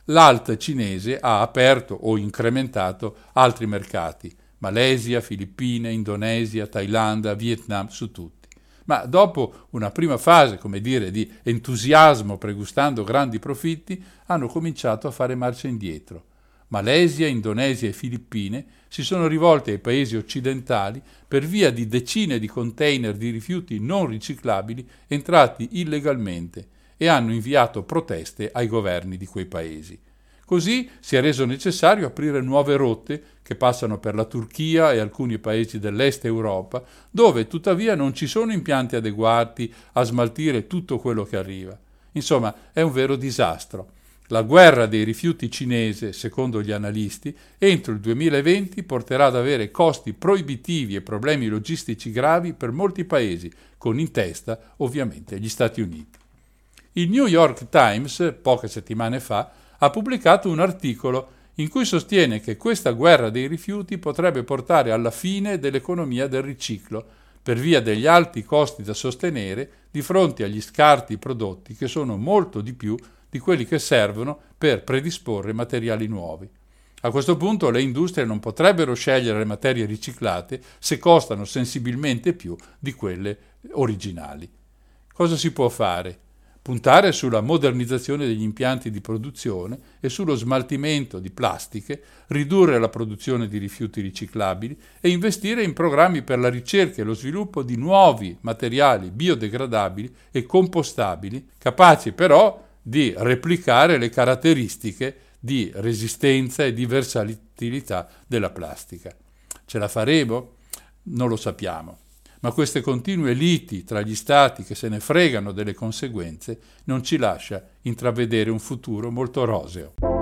L'ALT cinese ha aperto o incrementato altri mercati, Malesia, Filippine, Indonesia, Thailandia, Vietnam, su tutti. Ma dopo una prima fase, come dire, di entusiasmo pregustando grandi profitti, hanno cominciato a fare marcia indietro. Malesia, Indonesia e Filippine si sono rivolte ai paesi occidentali per via di decine di container di rifiuti non riciclabili entrati illegalmente e hanno inviato proteste ai governi di quei paesi. Così si è reso necessario aprire nuove rotte che passano per la Turchia e alcuni paesi dell'est Europa, dove tuttavia non ci sono impianti adeguati a smaltire tutto quello che arriva. Insomma, è un vero disastro. La guerra dei rifiuti cinese, secondo gli analisti, entro il 2020 porterà ad avere costi proibitivi e problemi logistici gravi per molti paesi, con in testa ovviamente gli Stati Uniti. Il New York Times, poche settimane fa, ha pubblicato un articolo in cui sostiene che questa guerra dei rifiuti potrebbe portare alla fine dell'economia del riciclo, per via degli alti costi da sostenere di fronte agli scarti prodotti che sono molto di più di quelli che servono per predisporre materiali nuovi. A questo punto le industrie non potrebbero scegliere le materie riciclate se costano sensibilmente più di quelle originali. Cosa si può fare? Puntare sulla modernizzazione degli impianti di produzione e sullo smaltimento di plastiche, ridurre la produzione di rifiuti riciclabili e investire in programmi per la ricerca e lo sviluppo di nuovi materiali biodegradabili e compostabili, capaci però di replicare le caratteristiche di resistenza e di versatilità della plastica. Ce la faremo? Non lo sappiamo ma queste continue liti tra gli stati che se ne fregano delle conseguenze non ci lascia intravedere un futuro molto roseo.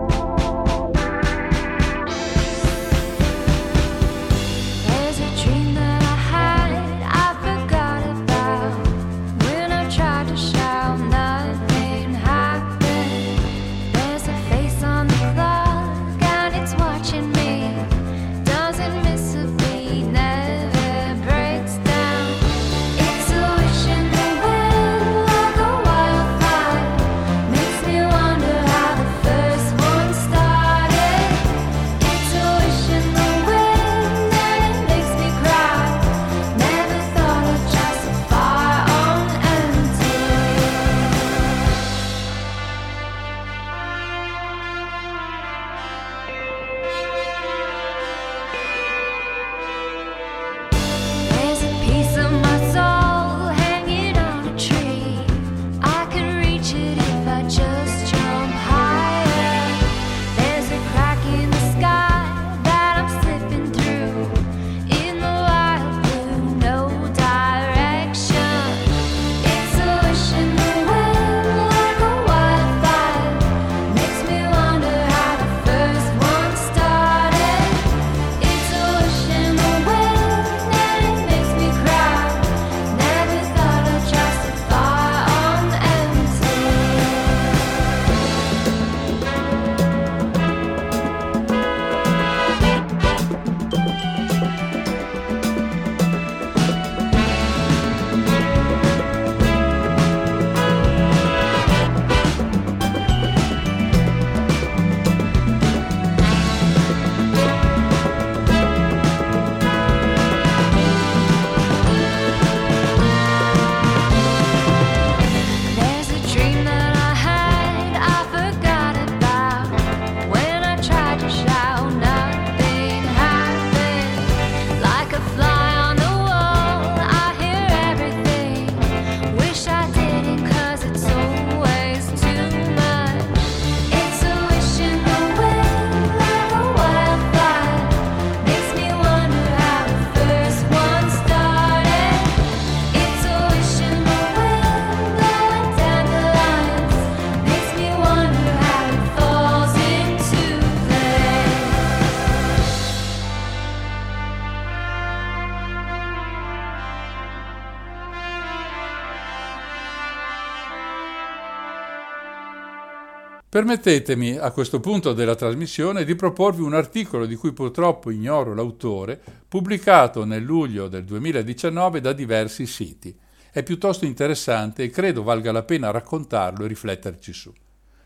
Permettetemi a questo punto della trasmissione di proporvi un articolo di cui purtroppo ignoro l'autore, pubblicato nel luglio del 2019 da diversi siti. È piuttosto interessante e credo valga la pena raccontarlo e rifletterci su.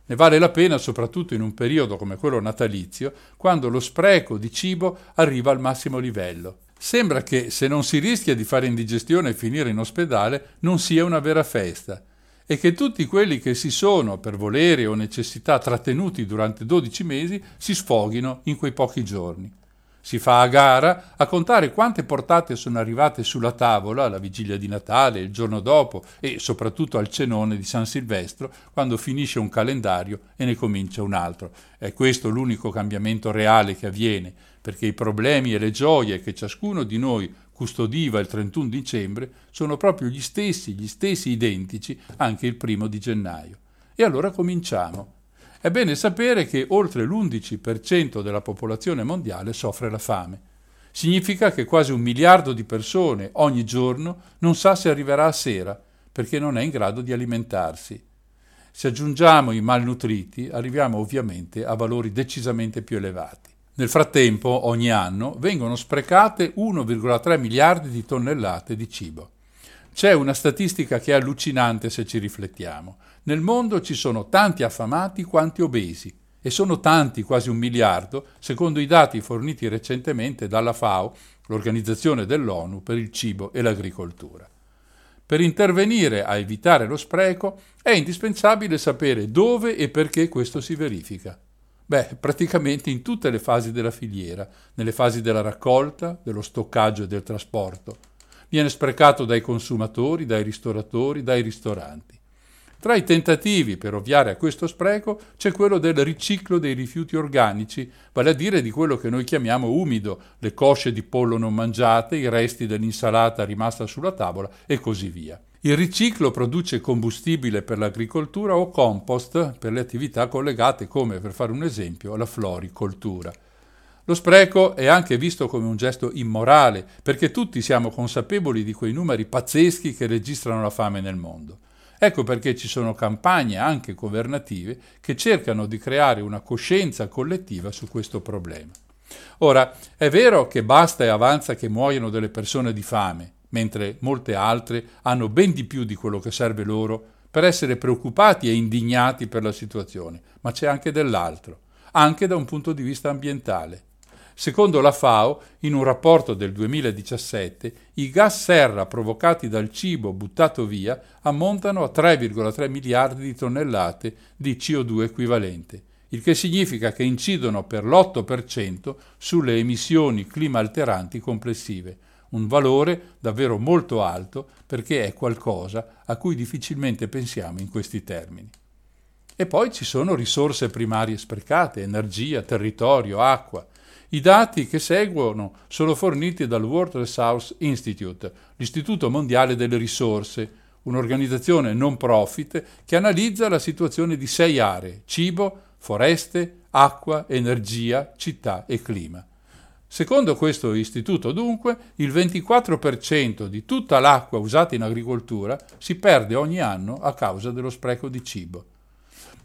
Ne vale la pena soprattutto in un periodo come quello natalizio, quando lo spreco di cibo arriva al massimo livello. Sembra che se non si rischia di fare indigestione e finire in ospedale non sia una vera festa. E che tutti quelli che si sono, per volere o necessità, trattenuti durante 12 mesi, si sfoghino in quei pochi giorni. Si fa a gara a contare quante portate sono arrivate sulla tavola alla vigilia di Natale, il giorno dopo e soprattutto al cenone di San Silvestro, quando finisce un calendario e ne comincia un altro. È questo l'unico cambiamento reale che avviene, perché i problemi e le gioie che ciascuno di noi custodiva il 31 dicembre sono proprio gli stessi, gli stessi identici anche il primo di gennaio. E allora cominciamo. È bene sapere che oltre l'11% della popolazione mondiale soffre la fame. Significa che quasi un miliardo di persone ogni giorno non sa se arriverà a sera perché non è in grado di alimentarsi. Se aggiungiamo i malnutriti, arriviamo ovviamente a valori decisamente più elevati. Nel frattempo, ogni anno vengono sprecate 1,3 miliardi di tonnellate di cibo. C'è una statistica che è allucinante se ci riflettiamo. Nel mondo ci sono tanti affamati quanti obesi e sono tanti, quasi un miliardo, secondo i dati forniti recentemente dalla FAO, l'Organizzazione dell'ONU per il cibo e l'agricoltura. Per intervenire a evitare lo spreco è indispensabile sapere dove e perché questo si verifica. Beh, praticamente in tutte le fasi della filiera, nelle fasi della raccolta, dello stoccaggio e del trasporto. Viene sprecato dai consumatori, dai ristoratori, dai ristoranti. Tra i tentativi per ovviare a questo spreco c'è quello del riciclo dei rifiuti organici, vale a dire di quello che noi chiamiamo umido, le cosce di pollo non mangiate, i resti dell'insalata rimasta sulla tavola e così via. Il riciclo produce combustibile per l'agricoltura o compost per le attività collegate come, per fare un esempio, alla floricoltura. Lo spreco è anche visto come un gesto immorale, perché tutti siamo consapevoli di quei numeri pazzeschi che registrano la fame nel mondo. Ecco perché ci sono campagne anche governative che cercano di creare una coscienza collettiva su questo problema. Ora, è vero che basta e avanza che muoiano delle persone di fame, mentre molte altre hanno ben di più di quello che serve loro per essere preoccupati e indignati per la situazione, ma c'è anche dell'altro, anche da un punto di vista ambientale. Secondo la FAO, in un rapporto del 2017, i gas serra provocati dal cibo buttato via ammontano a 3,3 miliardi di tonnellate di CO2 equivalente, il che significa che incidono per l'8% sulle emissioni clima alteranti complessive, un valore davvero molto alto perché è qualcosa a cui difficilmente pensiamo in questi termini. E poi ci sono risorse primarie sprecate, energia, territorio, acqua. I dati che seguono sono forniti dal World Resource Institute, l'Istituto Mondiale delle Risorse, un'organizzazione non profit che analizza la situazione di sei aree, cibo, foreste, acqua, energia, città e clima. Secondo questo istituto, dunque, il 24% di tutta l'acqua usata in agricoltura si perde ogni anno a causa dello spreco di cibo.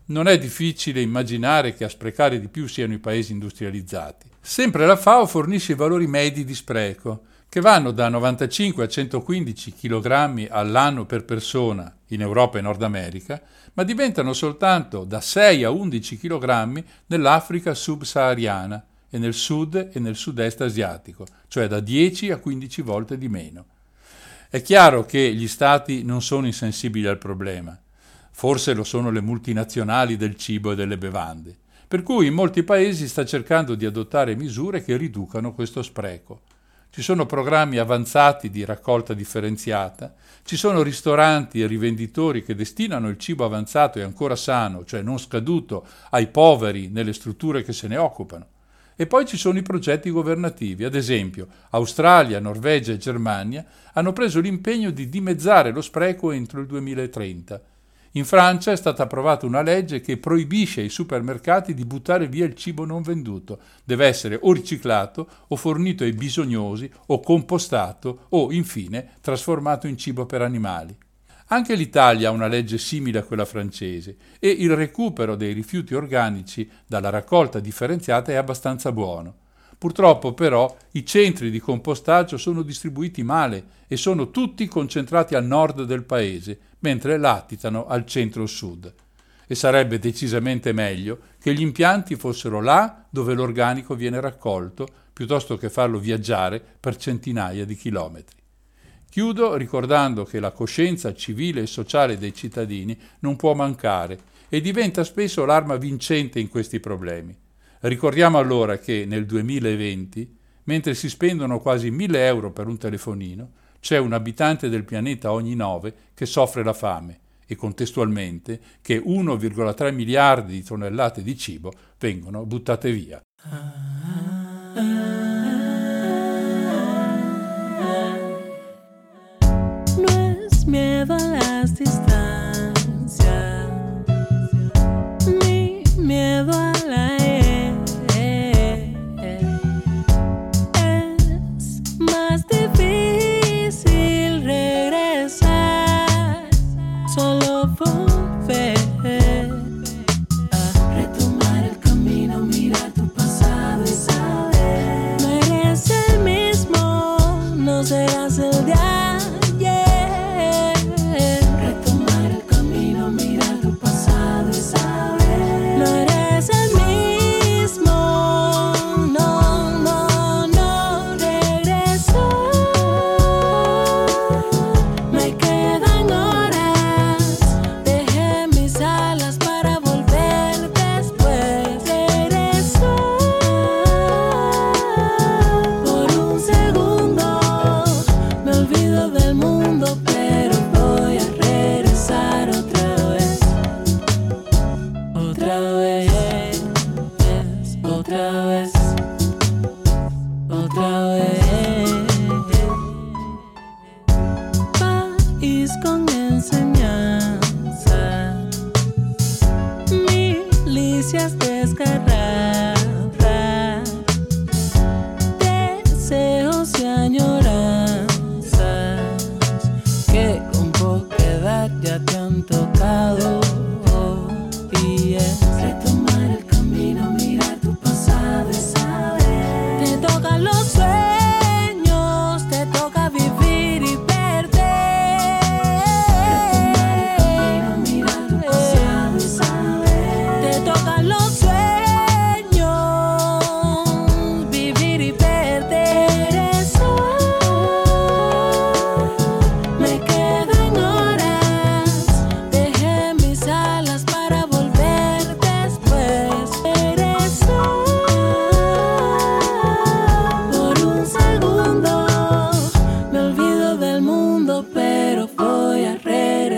Non è difficile immaginare che a sprecare di più siano i paesi industrializzati. Sempre la FAO fornisce i valori medi di spreco, che vanno da 95 a 115 kg all'anno per persona in Europa e Nord America, ma diventano soltanto da 6 a 11 kg nell'Africa subsahariana e nel sud e nel sud-est asiatico, cioè da 10 a 15 volte di meno. È chiaro che gli stati non sono insensibili al problema, forse lo sono le multinazionali del cibo e delle bevande, per cui in molti paesi sta cercando di adottare misure che riducano questo spreco. Ci sono programmi avanzati di raccolta differenziata, ci sono ristoranti e rivenditori che destinano il cibo avanzato e ancora sano, cioè non scaduto, ai poveri nelle strutture che se ne occupano. E poi ci sono i progetti governativi, ad esempio Australia, Norvegia e Germania hanno preso l'impegno di dimezzare lo spreco entro il 2030. In Francia è stata approvata una legge che proibisce ai supermercati di buttare via il cibo non venduto, deve essere o riciclato o fornito ai bisognosi o compostato o infine trasformato in cibo per animali. Anche l'Italia ha una legge simile a quella francese e il recupero dei rifiuti organici dalla raccolta differenziata è abbastanza buono. Purtroppo però i centri di compostaggio sono distribuiti male e sono tutti concentrati al nord del paese, mentre latitano al centro-sud. E sarebbe decisamente meglio che gli impianti fossero là dove l'organico viene raccolto, piuttosto che farlo viaggiare per centinaia di chilometri. Chiudo ricordando che la coscienza civile e sociale dei cittadini non può mancare e diventa spesso l'arma vincente in questi problemi. Ricordiamo allora che nel 2020, mentre si spendono quasi 1000 euro per un telefonino, c'è un abitante del pianeta ogni 9 che soffre la fame e contestualmente che 1,3 miliardi di tonnellate di cibo vengono buttate via. No miedo a las distancias,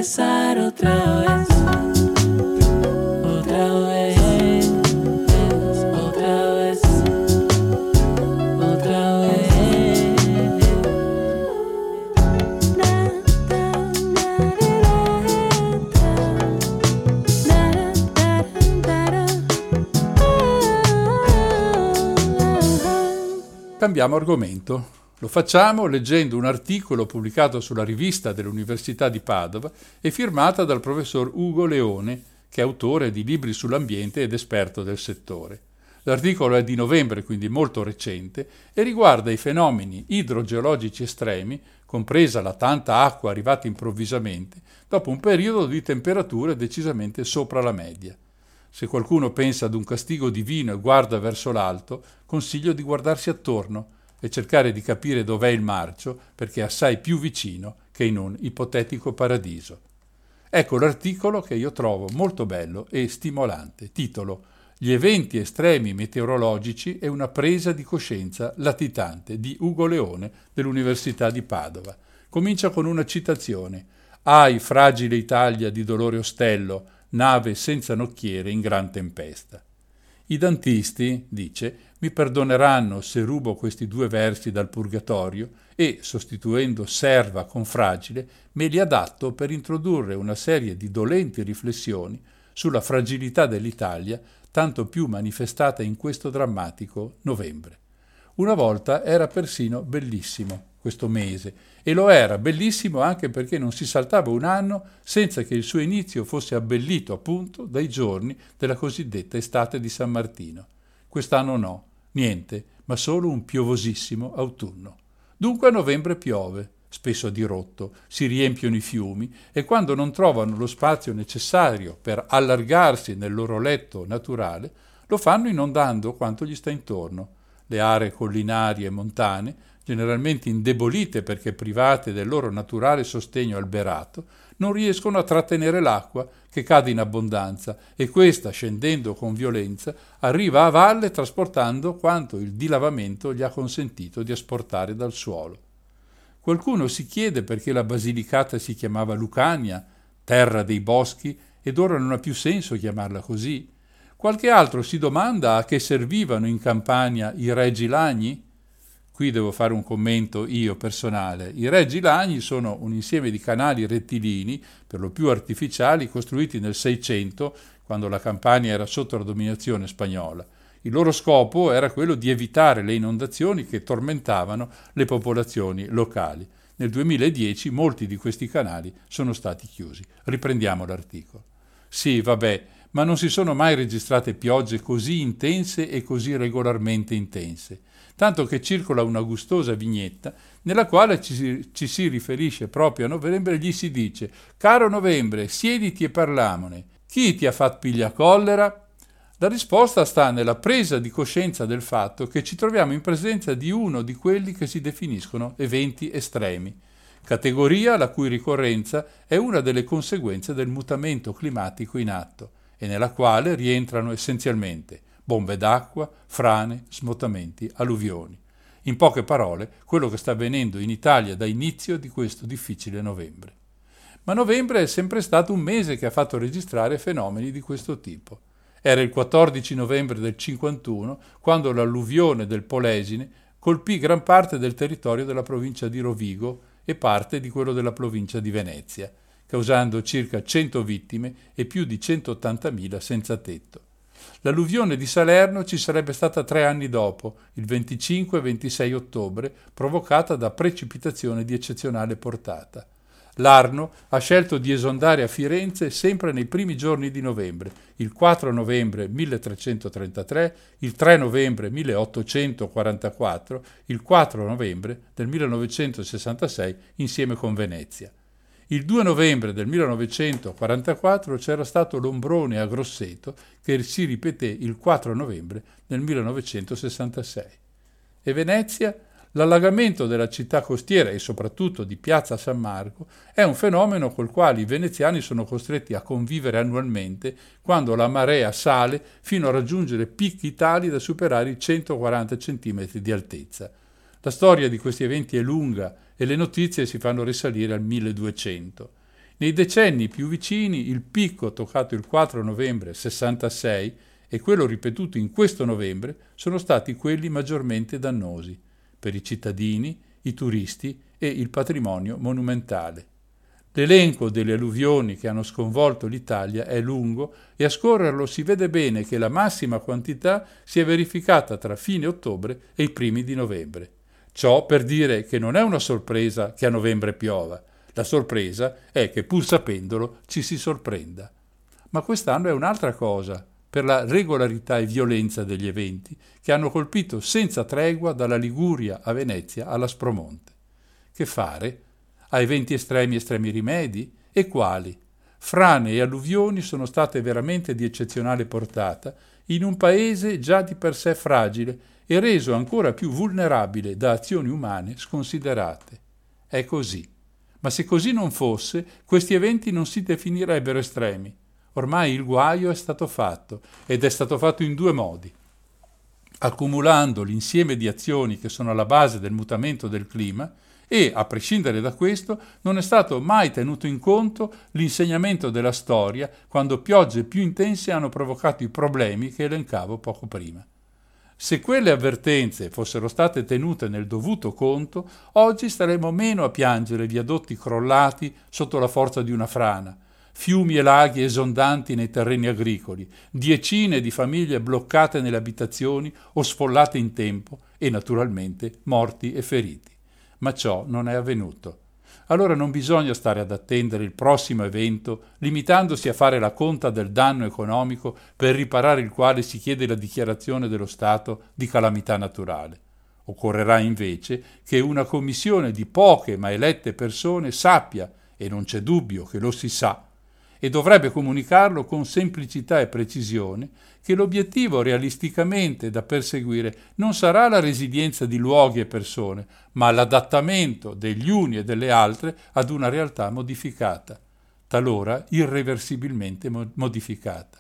vez, otra vez. Cambiamo argomento. Lo facciamo leggendo un articolo pubblicato sulla rivista dell'Università di Padova e firmata dal professor Ugo Leone, che è autore di libri sull'ambiente ed esperto del settore. L'articolo è di novembre, quindi molto recente, e riguarda i fenomeni idrogeologici estremi, compresa la tanta acqua arrivata improvvisamente, dopo un periodo di temperature decisamente sopra la media. Se qualcuno pensa ad un castigo divino e guarda verso l'alto, consiglio di guardarsi attorno e cercare di capire dov'è il marcio, perché è assai più vicino che in un ipotetico paradiso. Ecco l'articolo che io trovo molto bello e stimolante. Titolo Gli eventi estremi meteorologici e una presa di coscienza latitante di Ugo Leone dell'Università di Padova. Comincia con una citazione. Ai fragile Italia di Dolore Ostello, nave senza nocchiere in gran tempesta. I dantisti, dice, mi perdoneranno se rubo questi due versi dal Purgatorio e, sostituendo serva con fragile, me li adatto per introdurre una serie di dolenti riflessioni sulla fragilità dell'Italia, tanto più manifestata in questo drammatico novembre. Una volta era persino bellissimo questo mese e lo era bellissimo anche perché non si saltava un anno senza che il suo inizio fosse abbellito appunto dai giorni della cosiddetta estate di San Martino. Quest'anno no, niente, ma solo un piovosissimo autunno. Dunque a novembre piove, spesso a dirotto, si riempiono i fiumi e quando non trovano lo spazio necessario per allargarsi nel loro letto naturale, lo fanno inondando quanto gli sta intorno. Le aree collinari e montane generalmente indebolite perché private del loro naturale sostegno alberato, non riescono a trattenere l'acqua che cade in abbondanza e questa, scendendo con violenza, arriva a valle trasportando quanto il dilavamento gli ha consentito di asportare dal suolo. Qualcuno si chiede perché la Basilicata si chiamava Lucania, terra dei boschi, ed ora non ha più senso chiamarla così. Qualche altro si domanda a che servivano in Campania i regi lagni? Qui devo fare un commento io personale. I reggi lagni sono un insieme di canali rettilini, per lo più artificiali, costruiti nel Seicento, quando la Campania era sotto la dominazione spagnola. Il loro scopo era quello di evitare le inondazioni che tormentavano le popolazioni locali. Nel 2010 molti di questi canali sono stati chiusi. Riprendiamo l'articolo. Sì, vabbè, ma non si sono mai registrate piogge così intense e così regolarmente intense, tanto che circola una gustosa vignetta nella quale ci ci si riferisce proprio a novembre e gli si dice «Caro novembre, siediti e parlamone. Chi ti ha fatto piglia collera?» La risposta sta nella presa di coscienza del fatto che ci troviamo in presenza di uno di quelli che si definiscono eventi estremi, categoria la cui ricorrenza è una delle conseguenze del mutamento climatico in atto e nella quale rientrano essenzialmente bombe d'acqua, frane, smottamenti, alluvioni. In poche parole, quello che sta avvenendo in Italia da inizio di questo difficile novembre. Ma novembre è sempre stato un mese che ha fatto registrare fenomeni di questo tipo. Era il 14 novembre del 51 quando l'alluvione del Polesine colpì gran parte del territorio della provincia di Rovigo e parte di quello della provincia di Venezia, causando circa 100 vittime e più di 180.000 senza tetto. L'alluvione di Salerno ci sarebbe stata tre anni dopo, il 25 e 26 ottobre, provocata da precipitazione di eccezionale portata. L'Arno ha scelto di esondare a Firenze sempre nei primi giorni di novembre, il 4 novembre 1333, il 3 novembre 1844, il 4 novembre del 1966 insieme con Venezia. Il 2 novembre del 1944 c'era stato l'ombrone a Grosseto che si ripeté il 4 novembre del 1966. E Venezia? L'allagamento della città costiera e soprattutto di Piazza San Marco è un fenomeno col quale i veneziani sono costretti a convivere annualmente quando la marea sale fino a raggiungere picchi tali da superare i 140 cm di altezza. La storia di questi eventi è lunga e le notizie si fanno risalire al 1200. Nei decenni più vicini il picco toccato il 4 novembre 66 e quello ripetuto in questo novembre sono stati quelli maggiormente dannosi per i cittadini, i turisti e il patrimonio monumentale. L'elenco delle alluvioni che hanno sconvolto l'Italia è lungo e a scorrerlo si vede bene che la massima quantità si è verificata tra fine ottobre e i primi di novembre. Ciò per dire che non è una sorpresa che a novembre piova, la sorpresa è che pur sapendolo ci si sorprenda. Ma quest'anno è un'altra cosa, per la regolarità e violenza degli eventi che hanno colpito senza tregua dalla Liguria a Venezia alla Spromonte. Che fare? A eventi estremi estremi rimedi? E quali? Frane e alluvioni sono state veramente di eccezionale portata in un paese già di per sé fragile e reso ancora più vulnerabile da azioni umane sconsiderate. È così. Ma se così non fosse, questi eventi non si definirebbero estremi Ormai il guaio è stato fatto ed è stato fatto in due modi. Accumulando l'insieme di azioni che sono alla base del mutamento del clima e, a prescindere da questo, non è stato mai tenuto in conto l'insegnamento della storia quando piogge più intense hanno provocato i problemi che elencavo poco prima. Se quelle avvertenze fossero state tenute nel dovuto conto, oggi staremmo meno a piangere viadotti crollati sotto la forza di una frana, fiumi e laghi esondanti nei terreni agricoli, diecine di famiglie bloccate nelle abitazioni o sfollate in tempo e naturalmente morti e feriti. Ma ciò non è avvenuto. Allora non bisogna stare ad attendere il prossimo evento, limitandosi a fare la conta del danno economico per riparare il quale si chiede la dichiarazione dello Stato di calamità naturale. Occorrerà invece che una commissione di poche ma elette persone sappia, e non c'è dubbio che lo si sa, e dovrebbe comunicarlo con semplicità e precisione che l'obiettivo realisticamente da perseguire non sarà la resilienza di luoghi e persone, ma l'adattamento degli uni e delle altre ad una realtà modificata, talora irreversibilmente mo- modificata.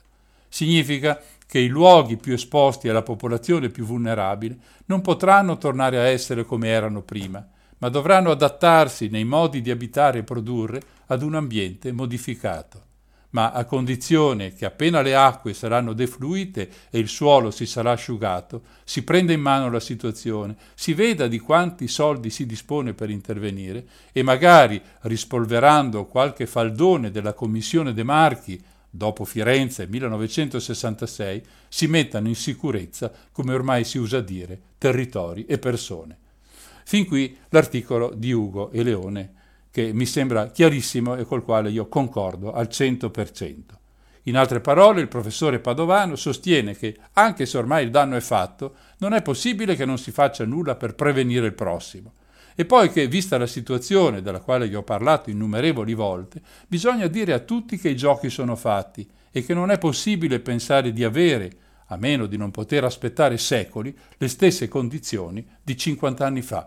Significa che i luoghi più esposti alla popolazione più vulnerabile non potranno tornare a essere come erano prima, ma dovranno adattarsi nei modi di abitare e produrre ad un ambiente modificato ma a condizione che appena le acque saranno defluite e il suolo si sarà asciugato, si prenda in mano la situazione, si veda di quanti soldi si dispone per intervenire e magari rispolverando qualche faldone della Commissione De Marchi dopo Firenze 1966, si mettano in sicurezza, come ormai si usa dire, territori e persone. Fin qui l'articolo di Ugo e Leone che mi sembra chiarissimo e col quale io concordo al 100%. In altre parole, il professore Padovano sostiene che, anche se ormai il danno è fatto, non è possibile che non si faccia nulla per prevenire il prossimo. E poi che, vista la situazione della quale gli ho parlato innumerevoli volte, bisogna dire a tutti che i giochi sono fatti e che non è possibile pensare di avere, a meno di non poter aspettare secoli, le stesse condizioni di 50 anni fa.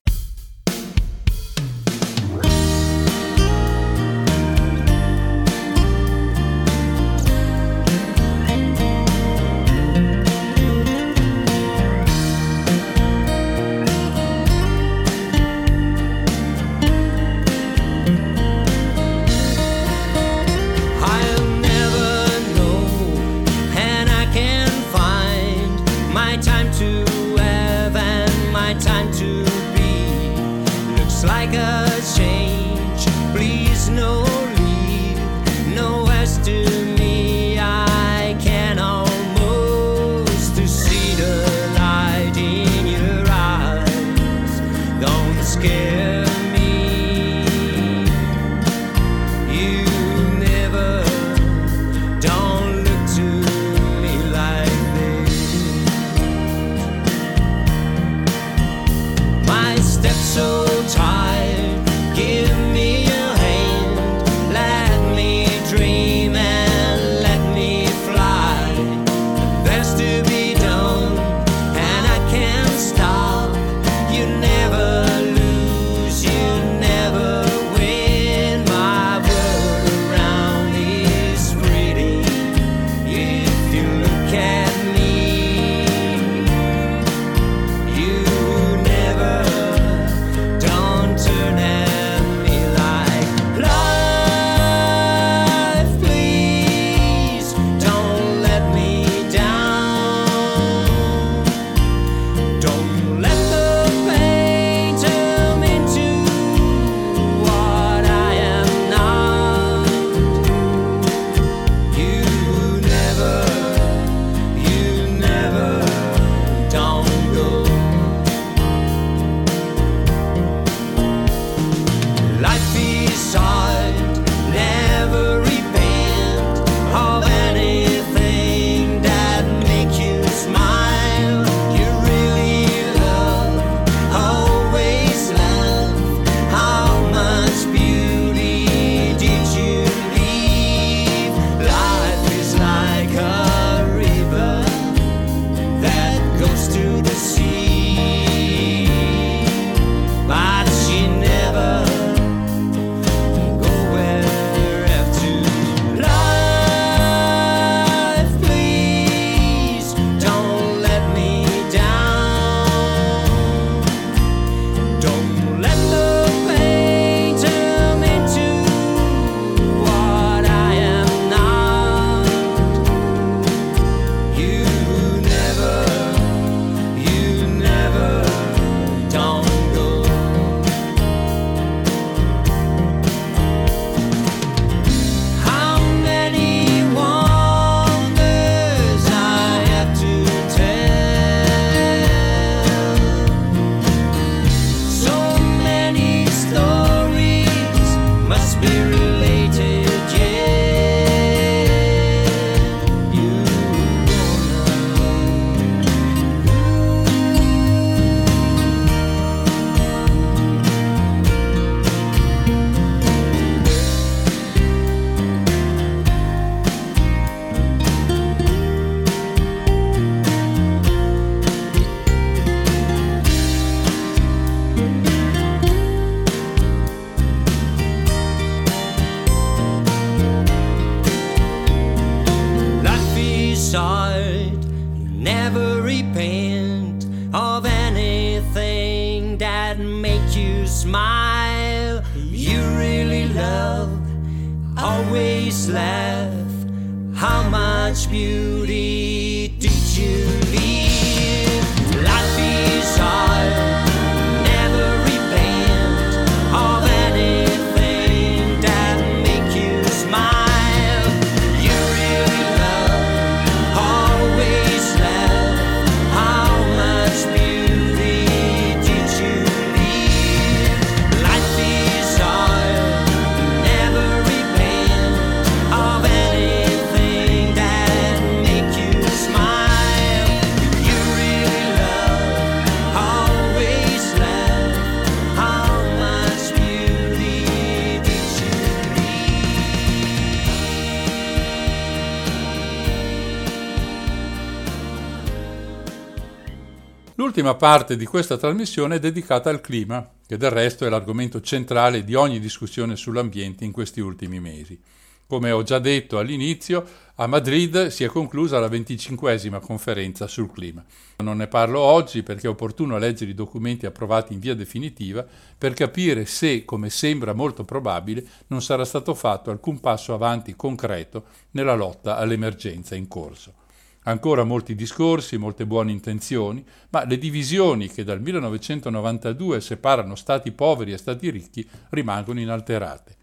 L'ultima parte di questa trasmissione è dedicata al clima, che del resto è l'argomento centrale di ogni discussione sull'ambiente in questi ultimi mesi. Come ho già detto all'inizio, a Madrid si è conclusa la 25esima conferenza sul clima. Non ne parlo oggi perché è opportuno leggere i documenti approvati in via definitiva per capire se, come sembra molto probabile, non sarà stato fatto alcun passo avanti concreto nella lotta all'emergenza in corso. Ancora molti discorsi, molte buone intenzioni, ma le divisioni che dal 1992 separano stati poveri e stati ricchi rimangono inalterate.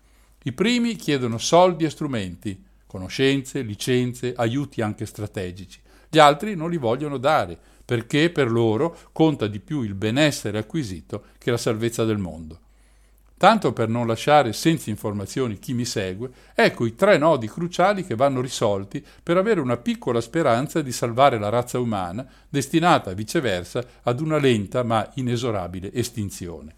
I primi chiedono soldi e strumenti, conoscenze, licenze, aiuti anche strategici. Gli altri non li vogliono dare, perché per loro conta di più il benessere acquisito che la salvezza del mondo. Tanto per non lasciare senza informazioni chi mi segue, ecco i tre nodi cruciali che vanno risolti per avere una piccola speranza di salvare la razza umana, destinata viceversa ad una lenta ma inesorabile estinzione.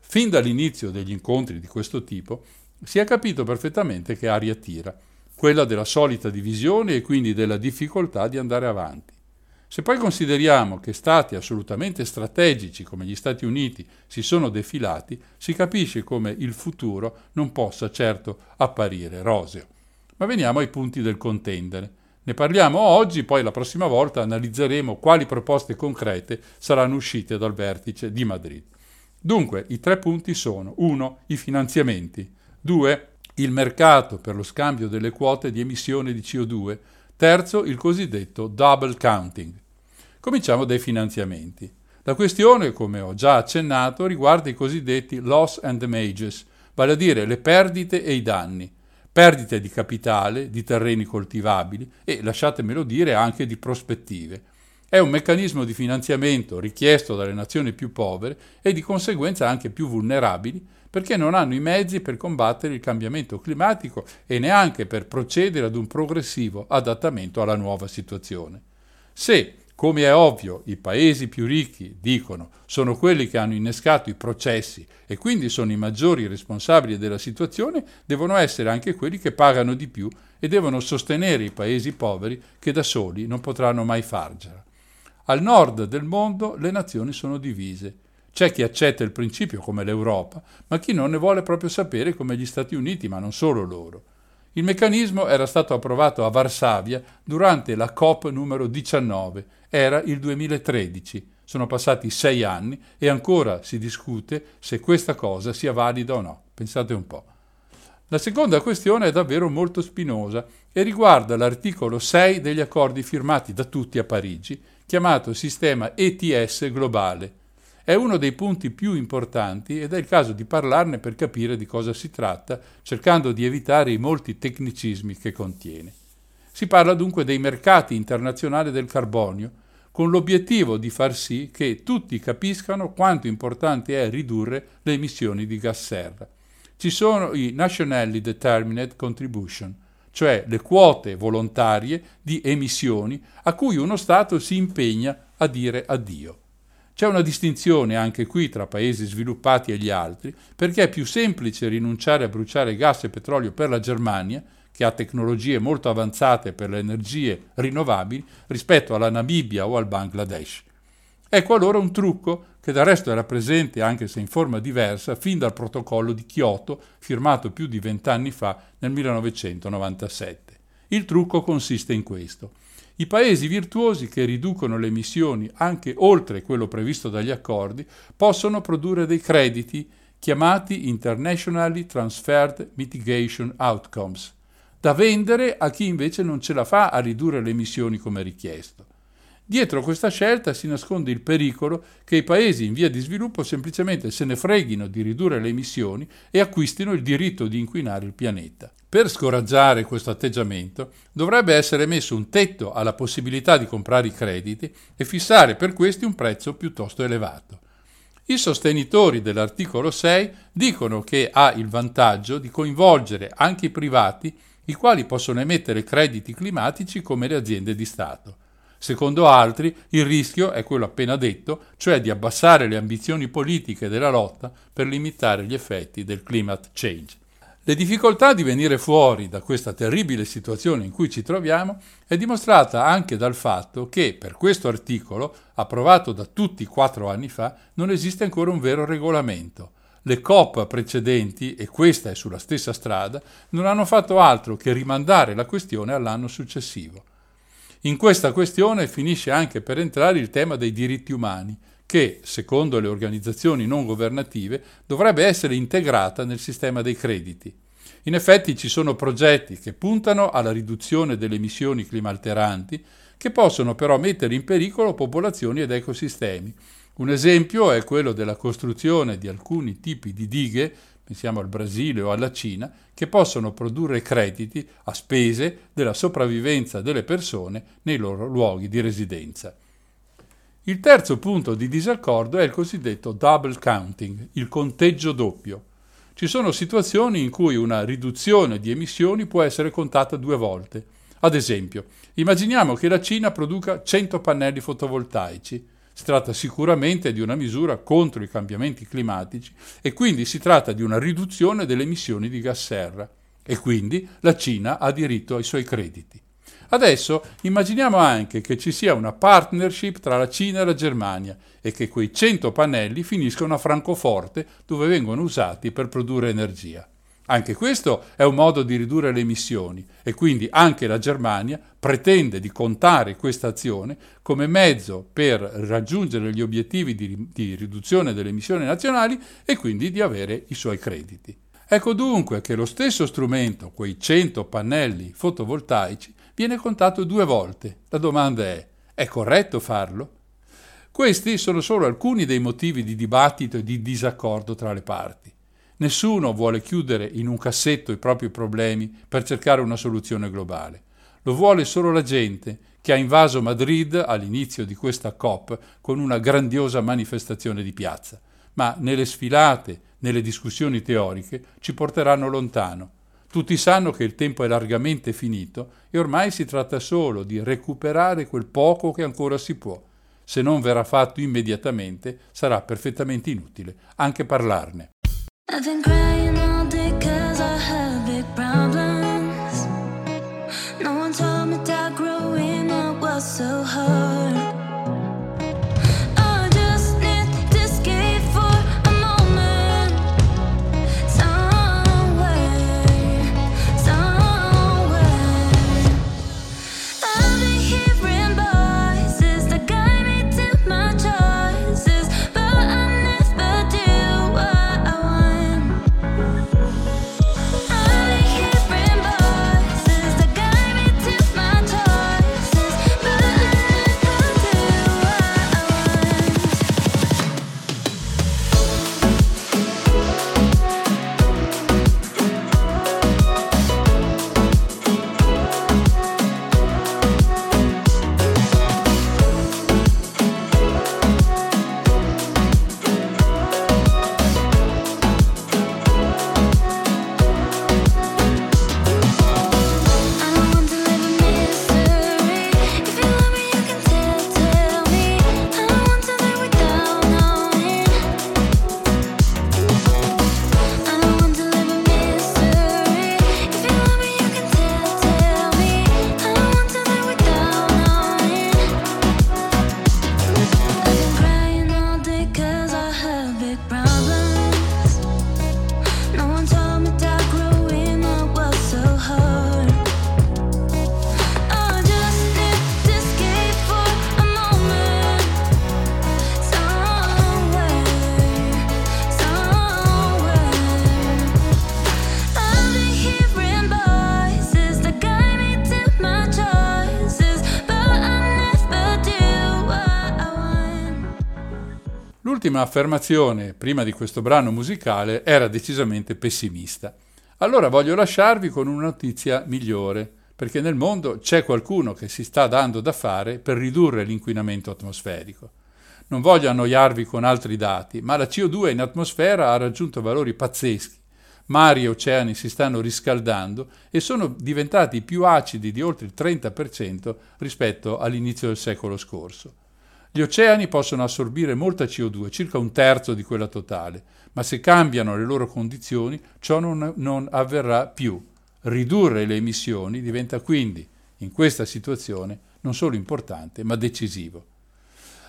Fin dall'inizio degli incontri di questo tipo si è capito perfettamente che aria tira, quella della solita divisione e quindi della difficoltà di andare avanti. Se poi consideriamo che stati assolutamente strategici come gli Stati Uniti si sono defilati, si capisce come il futuro non possa certo apparire roseo. Ma veniamo ai punti del contendere. Ne parliamo oggi, poi la prossima volta analizzeremo quali proposte concrete saranno uscite dal vertice di Madrid. Dunque, i tre punti sono 1. I finanziamenti, 2. Il mercato per lo scambio delle quote di emissione di CO2, terzo il cosiddetto double counting. Cominciamo dai finanziamenti. La questione, come ho già accennato, riguarda i cosiddetti loss and damages, vale a dire le perdite e i danni. Perdite di capitale, di terreni coltivabili e, lasciatemelo dire, anche di prospettive. È un meccanismo di finanziamento richiesto dalle nazioni più povere e di conseguenza anche più vulnerabili perché non hanno i mezzi per combattere il cambiamento climatico e neanche per procedere ad un progressivo adattamento alla nuova situazione. Se, come è ovvio, i paesi più ricchi, dicono, sono quelli che hanno innescato i processi e quindi sono i maggiori responsabili della situazione, devono essere anche quelli che pagano di più e devono sostenere i paesi poveri che da soli non potranno mai farcela. Al nord del mondo le nazioni sono divise. C'è chi accetta il principio come l'Europa, ma chi non ne vuole proprio sapere come gli Stati Uniti, ma non solo loro. Il meccanismo era stato approvato a Varsavia durante la COP numero 19, era il 2013. Sono passati sei anni e ancora si discute se questa cosa sia valida o no. Pensate un po'. La seconda questione è davvero molto spinosa e riguarda l'articolo 6 degli accordi firmati da tutti a Parigi, chiamato sistema ETS globale. È uno dei punti più importanti ed è il caso di parlarne per capire di cosa si tratta, cercando di evitare i molti tecnicismi che contiene. Si parla dunque dei mercati internazionali del carbonio, con l'obiettivo di far sì che tutti capiscano quanto importante è ridurre le emissioni di gas serra. Ci sono i Nationally Determined Contribution, cioè le quote volontarie di emissioni a cui uno Stato si impegna a dire addio. C'è una distinzione anche qui tra paesi sviluppati e gli altri, perché è più semplice rinunciare a bruciare gas e petrolio per la Germania, che ha tecnologie molto avanzate per le energie rinnovabili, rispetto alla Namibia o al Bangladesh. Ecco allora un trucco che del resto era presente, anche se in forma diversa, fin dal protocollo di Kyoto, firmato più di vent'anni fa nel 1997. Il trucco consiste in questo. I paesi virtuosi che riducono le emissioni anche oltre quello previsto dagli accordi possono produrre dei crediti chiamati Internationally Transferred Mitigation Outcomes, da vendere a chi invece non ce la fa a ridurre le emissioni come richiesto. Dietro questa scelta si nasconde il pericolo che i paesi in via di sviluppo semplicemente se ne freghino di ridurre le emissioni e acquistino il diritto di inquinare il pianeta. Per scoraggiare questo atteggiamento dovrebbe essere messo un tetto alla possibilità di comprare i crediti e fissare per questi un prezzo piuttosto elevato. I sostenitori dell'articolo 6 dicono che ha il vantaggio di coinvolgere anche i privati, i quali possono emettere crediti climatici come le aziende di Stato. Secondo altri, il rischio è quello appena detto, cioè di abbassare le ambizioni politiche della lotta per limitare gli effetti del climate change. Le difficoltà di venire fuori da questa terribile situazione in cui ci troviamo è dimostrata anche dal fatto che per questo articolo, approvato da tutti quattro anni fa, non esiste ancora un vero regolamento. Le COP precedenti, e questa è sulla stessa strada, non hanno fatto altro che rimandare la questione all'anno successivo. In questa questione finisce anche per entrare il tema dei diritti umani, che, secondo le organizzazioni non governative, dovrebbe essere integrata nel sistema dei crediti. In effetti ci sono progetti che puntano alla riduzione delle emissioni climalteranti, che possono però mettere in pericolo popolazioni ed ecosistemi. Un esempio è quello della costruzione di alcuni tipi di dighe, pensiamo al Brasile o alla Cina, che possono produrre crediti a spese della sopravvivenza delle persone nei loro luoghi di residenza. Il terzo punto di disaccordo è il cosiddetto double counting, il conteggio doppio. Ci sono situazioni in cui una riduzione di emissioni può essere contata due volte. Ad esempio, immaginiamo che la Cina produca 100 pannelli fotovoltaici. Si tratta sicuramente di una misura contro i cambiamenti climatici e quindi si tratta di una riduzione delle emissioni di gas serra e quindi la Cina ha diritto ai suoi crediti. Adesso immaginiamo anche che ci sia una partnership tra la Cina e la Germania e che quei 100 pannelli finiscono a Francoforte dove vengono usati per produrre energia. Anche questo è un modo di ridurre le emissioni e quindi anche la Germania pretende di contare questa azione come mezzo per raggiungere gli obiettivi di, di riduzione delle emissioni nazionali e quindi di avere i suoi crediti. Ecco dunque che lo stesso strumento, quei 100 pannelli fotovoltaici, viene contato due volte. La domanda è, è corretto farlo? Questi sono solo alcuni dei motivi di dibattito e di disaccordo tra le parti. Nessuno vuole chiudere in un cassetto i propri problemi per cercare una soluzione globale. Lo vuole solo la gente che ha invaso Madrid all'inizio di questa COP con una grandiosa manifestazione di piazza. Ma nelle sfilate, nelle discussioni teoriche ci porteranno lontano. Tutti sanno che il tempo è largamente finito e ormai si tratta solo di recuperare quel poco che ancora si può. Se non verrà fatto immediatamente sarà perfettamente inutile anche parlarne. I've been crying all day cause I have big problems. L'ultima affermazione, prima di questo brano musicale, era decisamente pessimista. Allora voglio lasciarvi con una notizia migliore, perché nel mondo c'è qualcuno che si sta dando da fare per ridurre l'inquinamento atmosferico. Non voglio annoiarvi con altri dati, ma la CO2 in atmosfera ha raggiunto valori pazzeschi. Mari e oceani si stanno riscaldando e sono diventati più acidi di oltre il 30% rispetto all'inizio del secolo scorso. Gli oceani possono assorbire molta CO2, circa un terzo di quella totale, ma se cambiano le loro condizioni ciò non, non avverrà più. Ridurre le emissioni diventa quindi, in questa situazione, non solo importante, ma decisivo.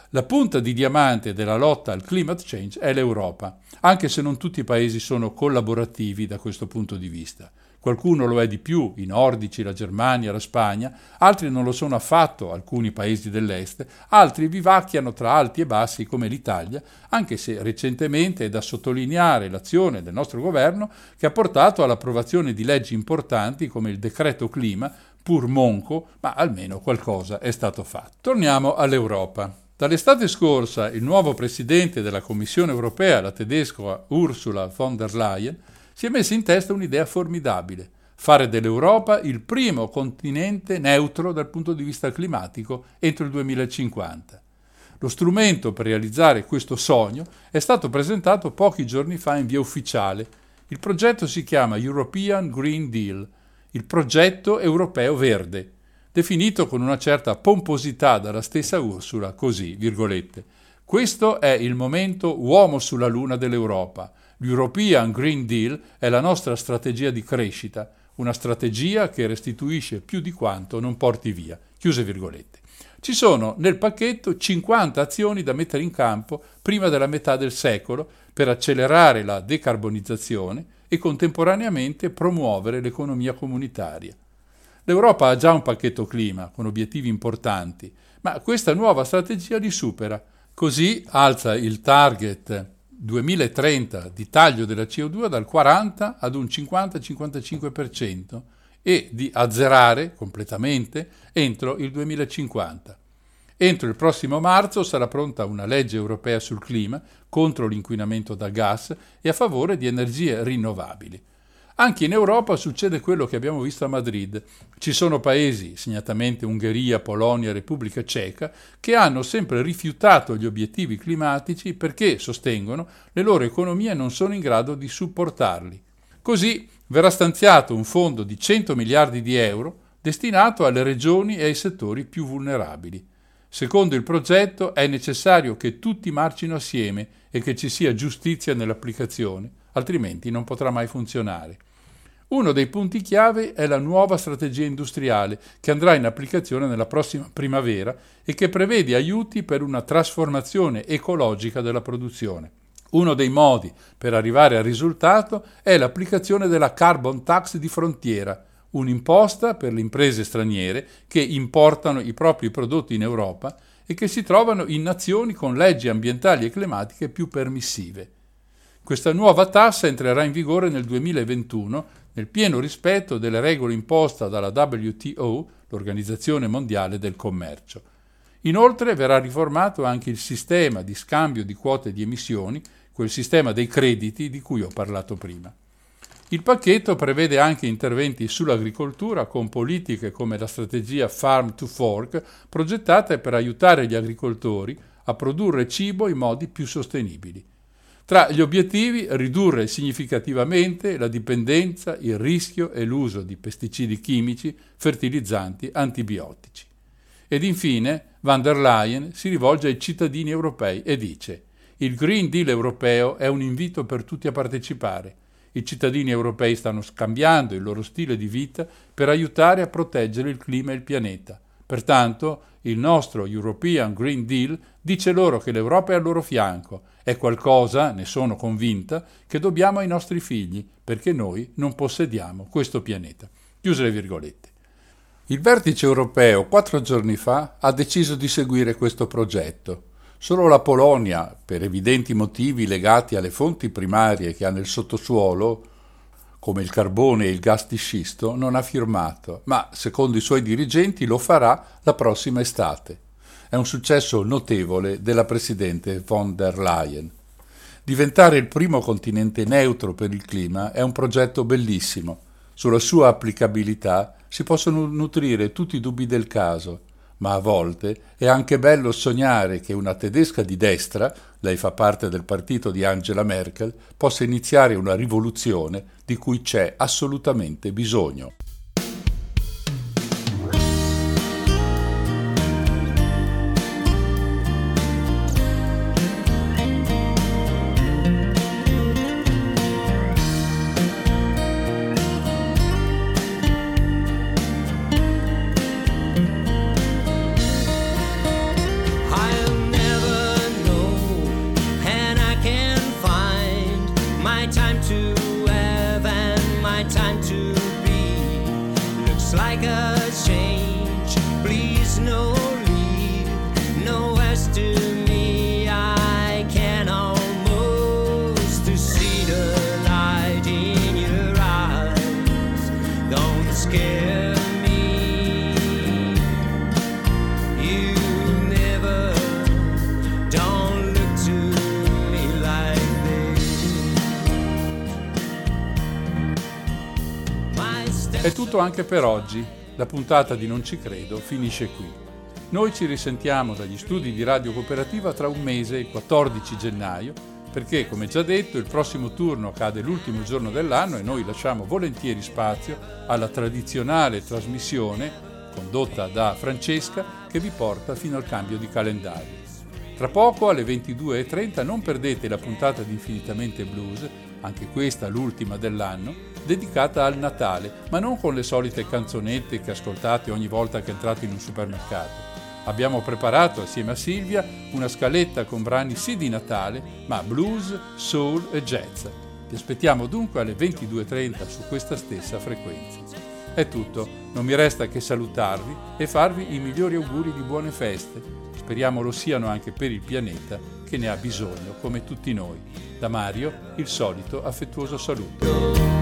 La punta di diamante della lotta al climate change è l'Europa, anche se non tutti i paesi sono collaborativi da questo punto di vista. Qualcuno lo è di più, i nordici, la Germania, la Spagna, altri non lo sono affatto, alcuni paesi dell'Est, altri vivacchiano tra alti e bassi come l'Italia, anche se recentemente è da sottolineare l'azione del nostro governo che ha portato all'approvazione di leggi importanti come il decreto clima, pur monco, ma almeno qualcosa è stato fatto. Torniamo all'Europa. Dall'estate scorsa il nuovo presidente della Commissione europea, la tedesca Ursula von der Leyen, si è messa in testa un'idea formidabile, fare dell'Europa il primo continente neutro dal punto di vista climatico entro il 2050. Lo strumento per realizzare questo sogno è stato presentato pochi giorni fa in via ufficiale. Il progetto si chiama European Green Deal, il progetto europeo verde, definito con una certa pomposità dalla stessa Ursula così, virgolette. Questo è il momento uomo sulla luna dell'Europa. L'European Green Deal è la nostra strategia di crescita, una strategia che restituisce più di quanto non porti via. Chiuse virgolette. Ci sono nel pacchetto 50 azioni da mettere in campo prima della metà del secolo per accelerare la decarbonizzazione e contemporaneamente promuovere l'economia comunitaria. L'Europa ha già un pacchetto clima con obiettivi importanti, ma questa nuova strategia li supera. Così alza il target 2030 di taglio della CO2 dal 40 ad un 50-55% e di azzerare completamente entro il 2050. Entro il prossimo marzo sarà pronta una legge europea sul clima contro l'inquinamento da gas e a favore di energie rinnovabili. Anche in Europa succede quello che abbiamo visto a Madrid. Ci sono paesi, segnatamente Ungheria, Polonia Repubblica Ceca, che hanno sempre rifiutato gli obiettivi climatici perché, sostengono, le loro economie non sono in grado di supportarli. Così verrà stanziato un fondo di 100 miliardi di euro destinato alle regioni e ai settori più vulnerabili. Secondo il progetto è necessario che tutti marcino assieme e che ci sia giustizia nell'applicazione, altrimenti non potrà mai funzionare. Uno dei punti chiave è la nuova strategia industriale che andrà in applicazione nella prossima primavera e che prevede aiuti per una trasformazione ecologica della produzione. Uno dei modi per arrivare al risultato è l'applicazione della carbon tax di frontiera, un'imposta per le imprese straniere che importano i propri prodotti in Europa e che si trovano in nazioni con leggi ambientali e climatiche più permissive. Questa nuova tassa entrerà in vigore nel 2021 nel pieno rispetto delle regole imposte dalla WTO, l'Organizzazione Mondiale del Commercio. Inoltre verrà riformato anche il sistema di scambio di quote di emissioni, quel sistema dei crediti di cui ho parlato prima. Il pacchetto prevede anche interventi sull'agricoltura con politiche come la strategia Farm to Fork, progettate per aiutare gli agricoltori a produrre cibo in modi più sostenibili. Tra gli obiettivi ridurre significativamente la dipendenza, il rischio e l'uso di pesticidi chimici, fertilizzanti, antibiotici. Ed infine van der Leyen si rivolge ai cittadini europei e dice il Green Deal europeo è un invito per tutti a partecipare. I cittadini europei stanno scambiando il loro stile di vita per aiutare a proteggere il clima e il pianeta. Pertanto il nostro European Green Deal dice loro che l'Europa è al loro fianco. È qualcosa, ne sono convinta, che dobbiamo ai nostri figli, perché noi non possediamo questo pianeta. Chiuse le virgolette. Il vertice europeo quattro giorni fa ha deciso di seguire questo progetto. Solo la Polonia, per evidenti motivi legati alle fonti primarie che ha nel sottosuolo, come il carbone e il gas di scisto, non ha firmato, ma secondo i suoi dirigenti lo farà la prossima estate. È un successo notevole della Presidente von der Leyen. Diventare il primo continente neutro per il clima è un progetto bellissimo. Sulla sua applicabilità si possono nutrire tutti i dubbi del caso, ma a volte è anche bello sognare che una tedesca di destra, lei fa parte del partito di Angela Merkel, possa iniziare una rivoluzione di cui c'è assolutamente bisogno. Like a È tutto anche per oggi. La puntata di Non ci credo finisce qui. Noi ci risentiamo dagli studi di Radio Cooperativa tra un mese, il 14 gennaio, perché, come già detto, il prossimo turno cade l'ultimo giorno dell'anno e noi lasciamo volentieri spazio alla tradizionale trasmissione condotta da Francesca che vi porta fino al cambio di calendario. Tra poco alle 22.30 non perdete la puntata di Infinitamente Blues, anche questa l'ultima dell'anno, dedicata al Natale, ma non con le solite canzonette che ascoltate ogni volta che entrate in un supermercato. Abbiamo preparato assieme a Silvia una scaletta con brani sì di Natale, ma blues, soul e jazz. Vi aspettiamo dunque alle 22.30 su questa stessa frequenza. È tutto, non mi resta che salutarvi e farvi i migliori auguri di buone feste. Speriamo lo siano anche per il pianeta che ne ha bisogno come tutti noi. Da Mario il solito affettuoso saluto.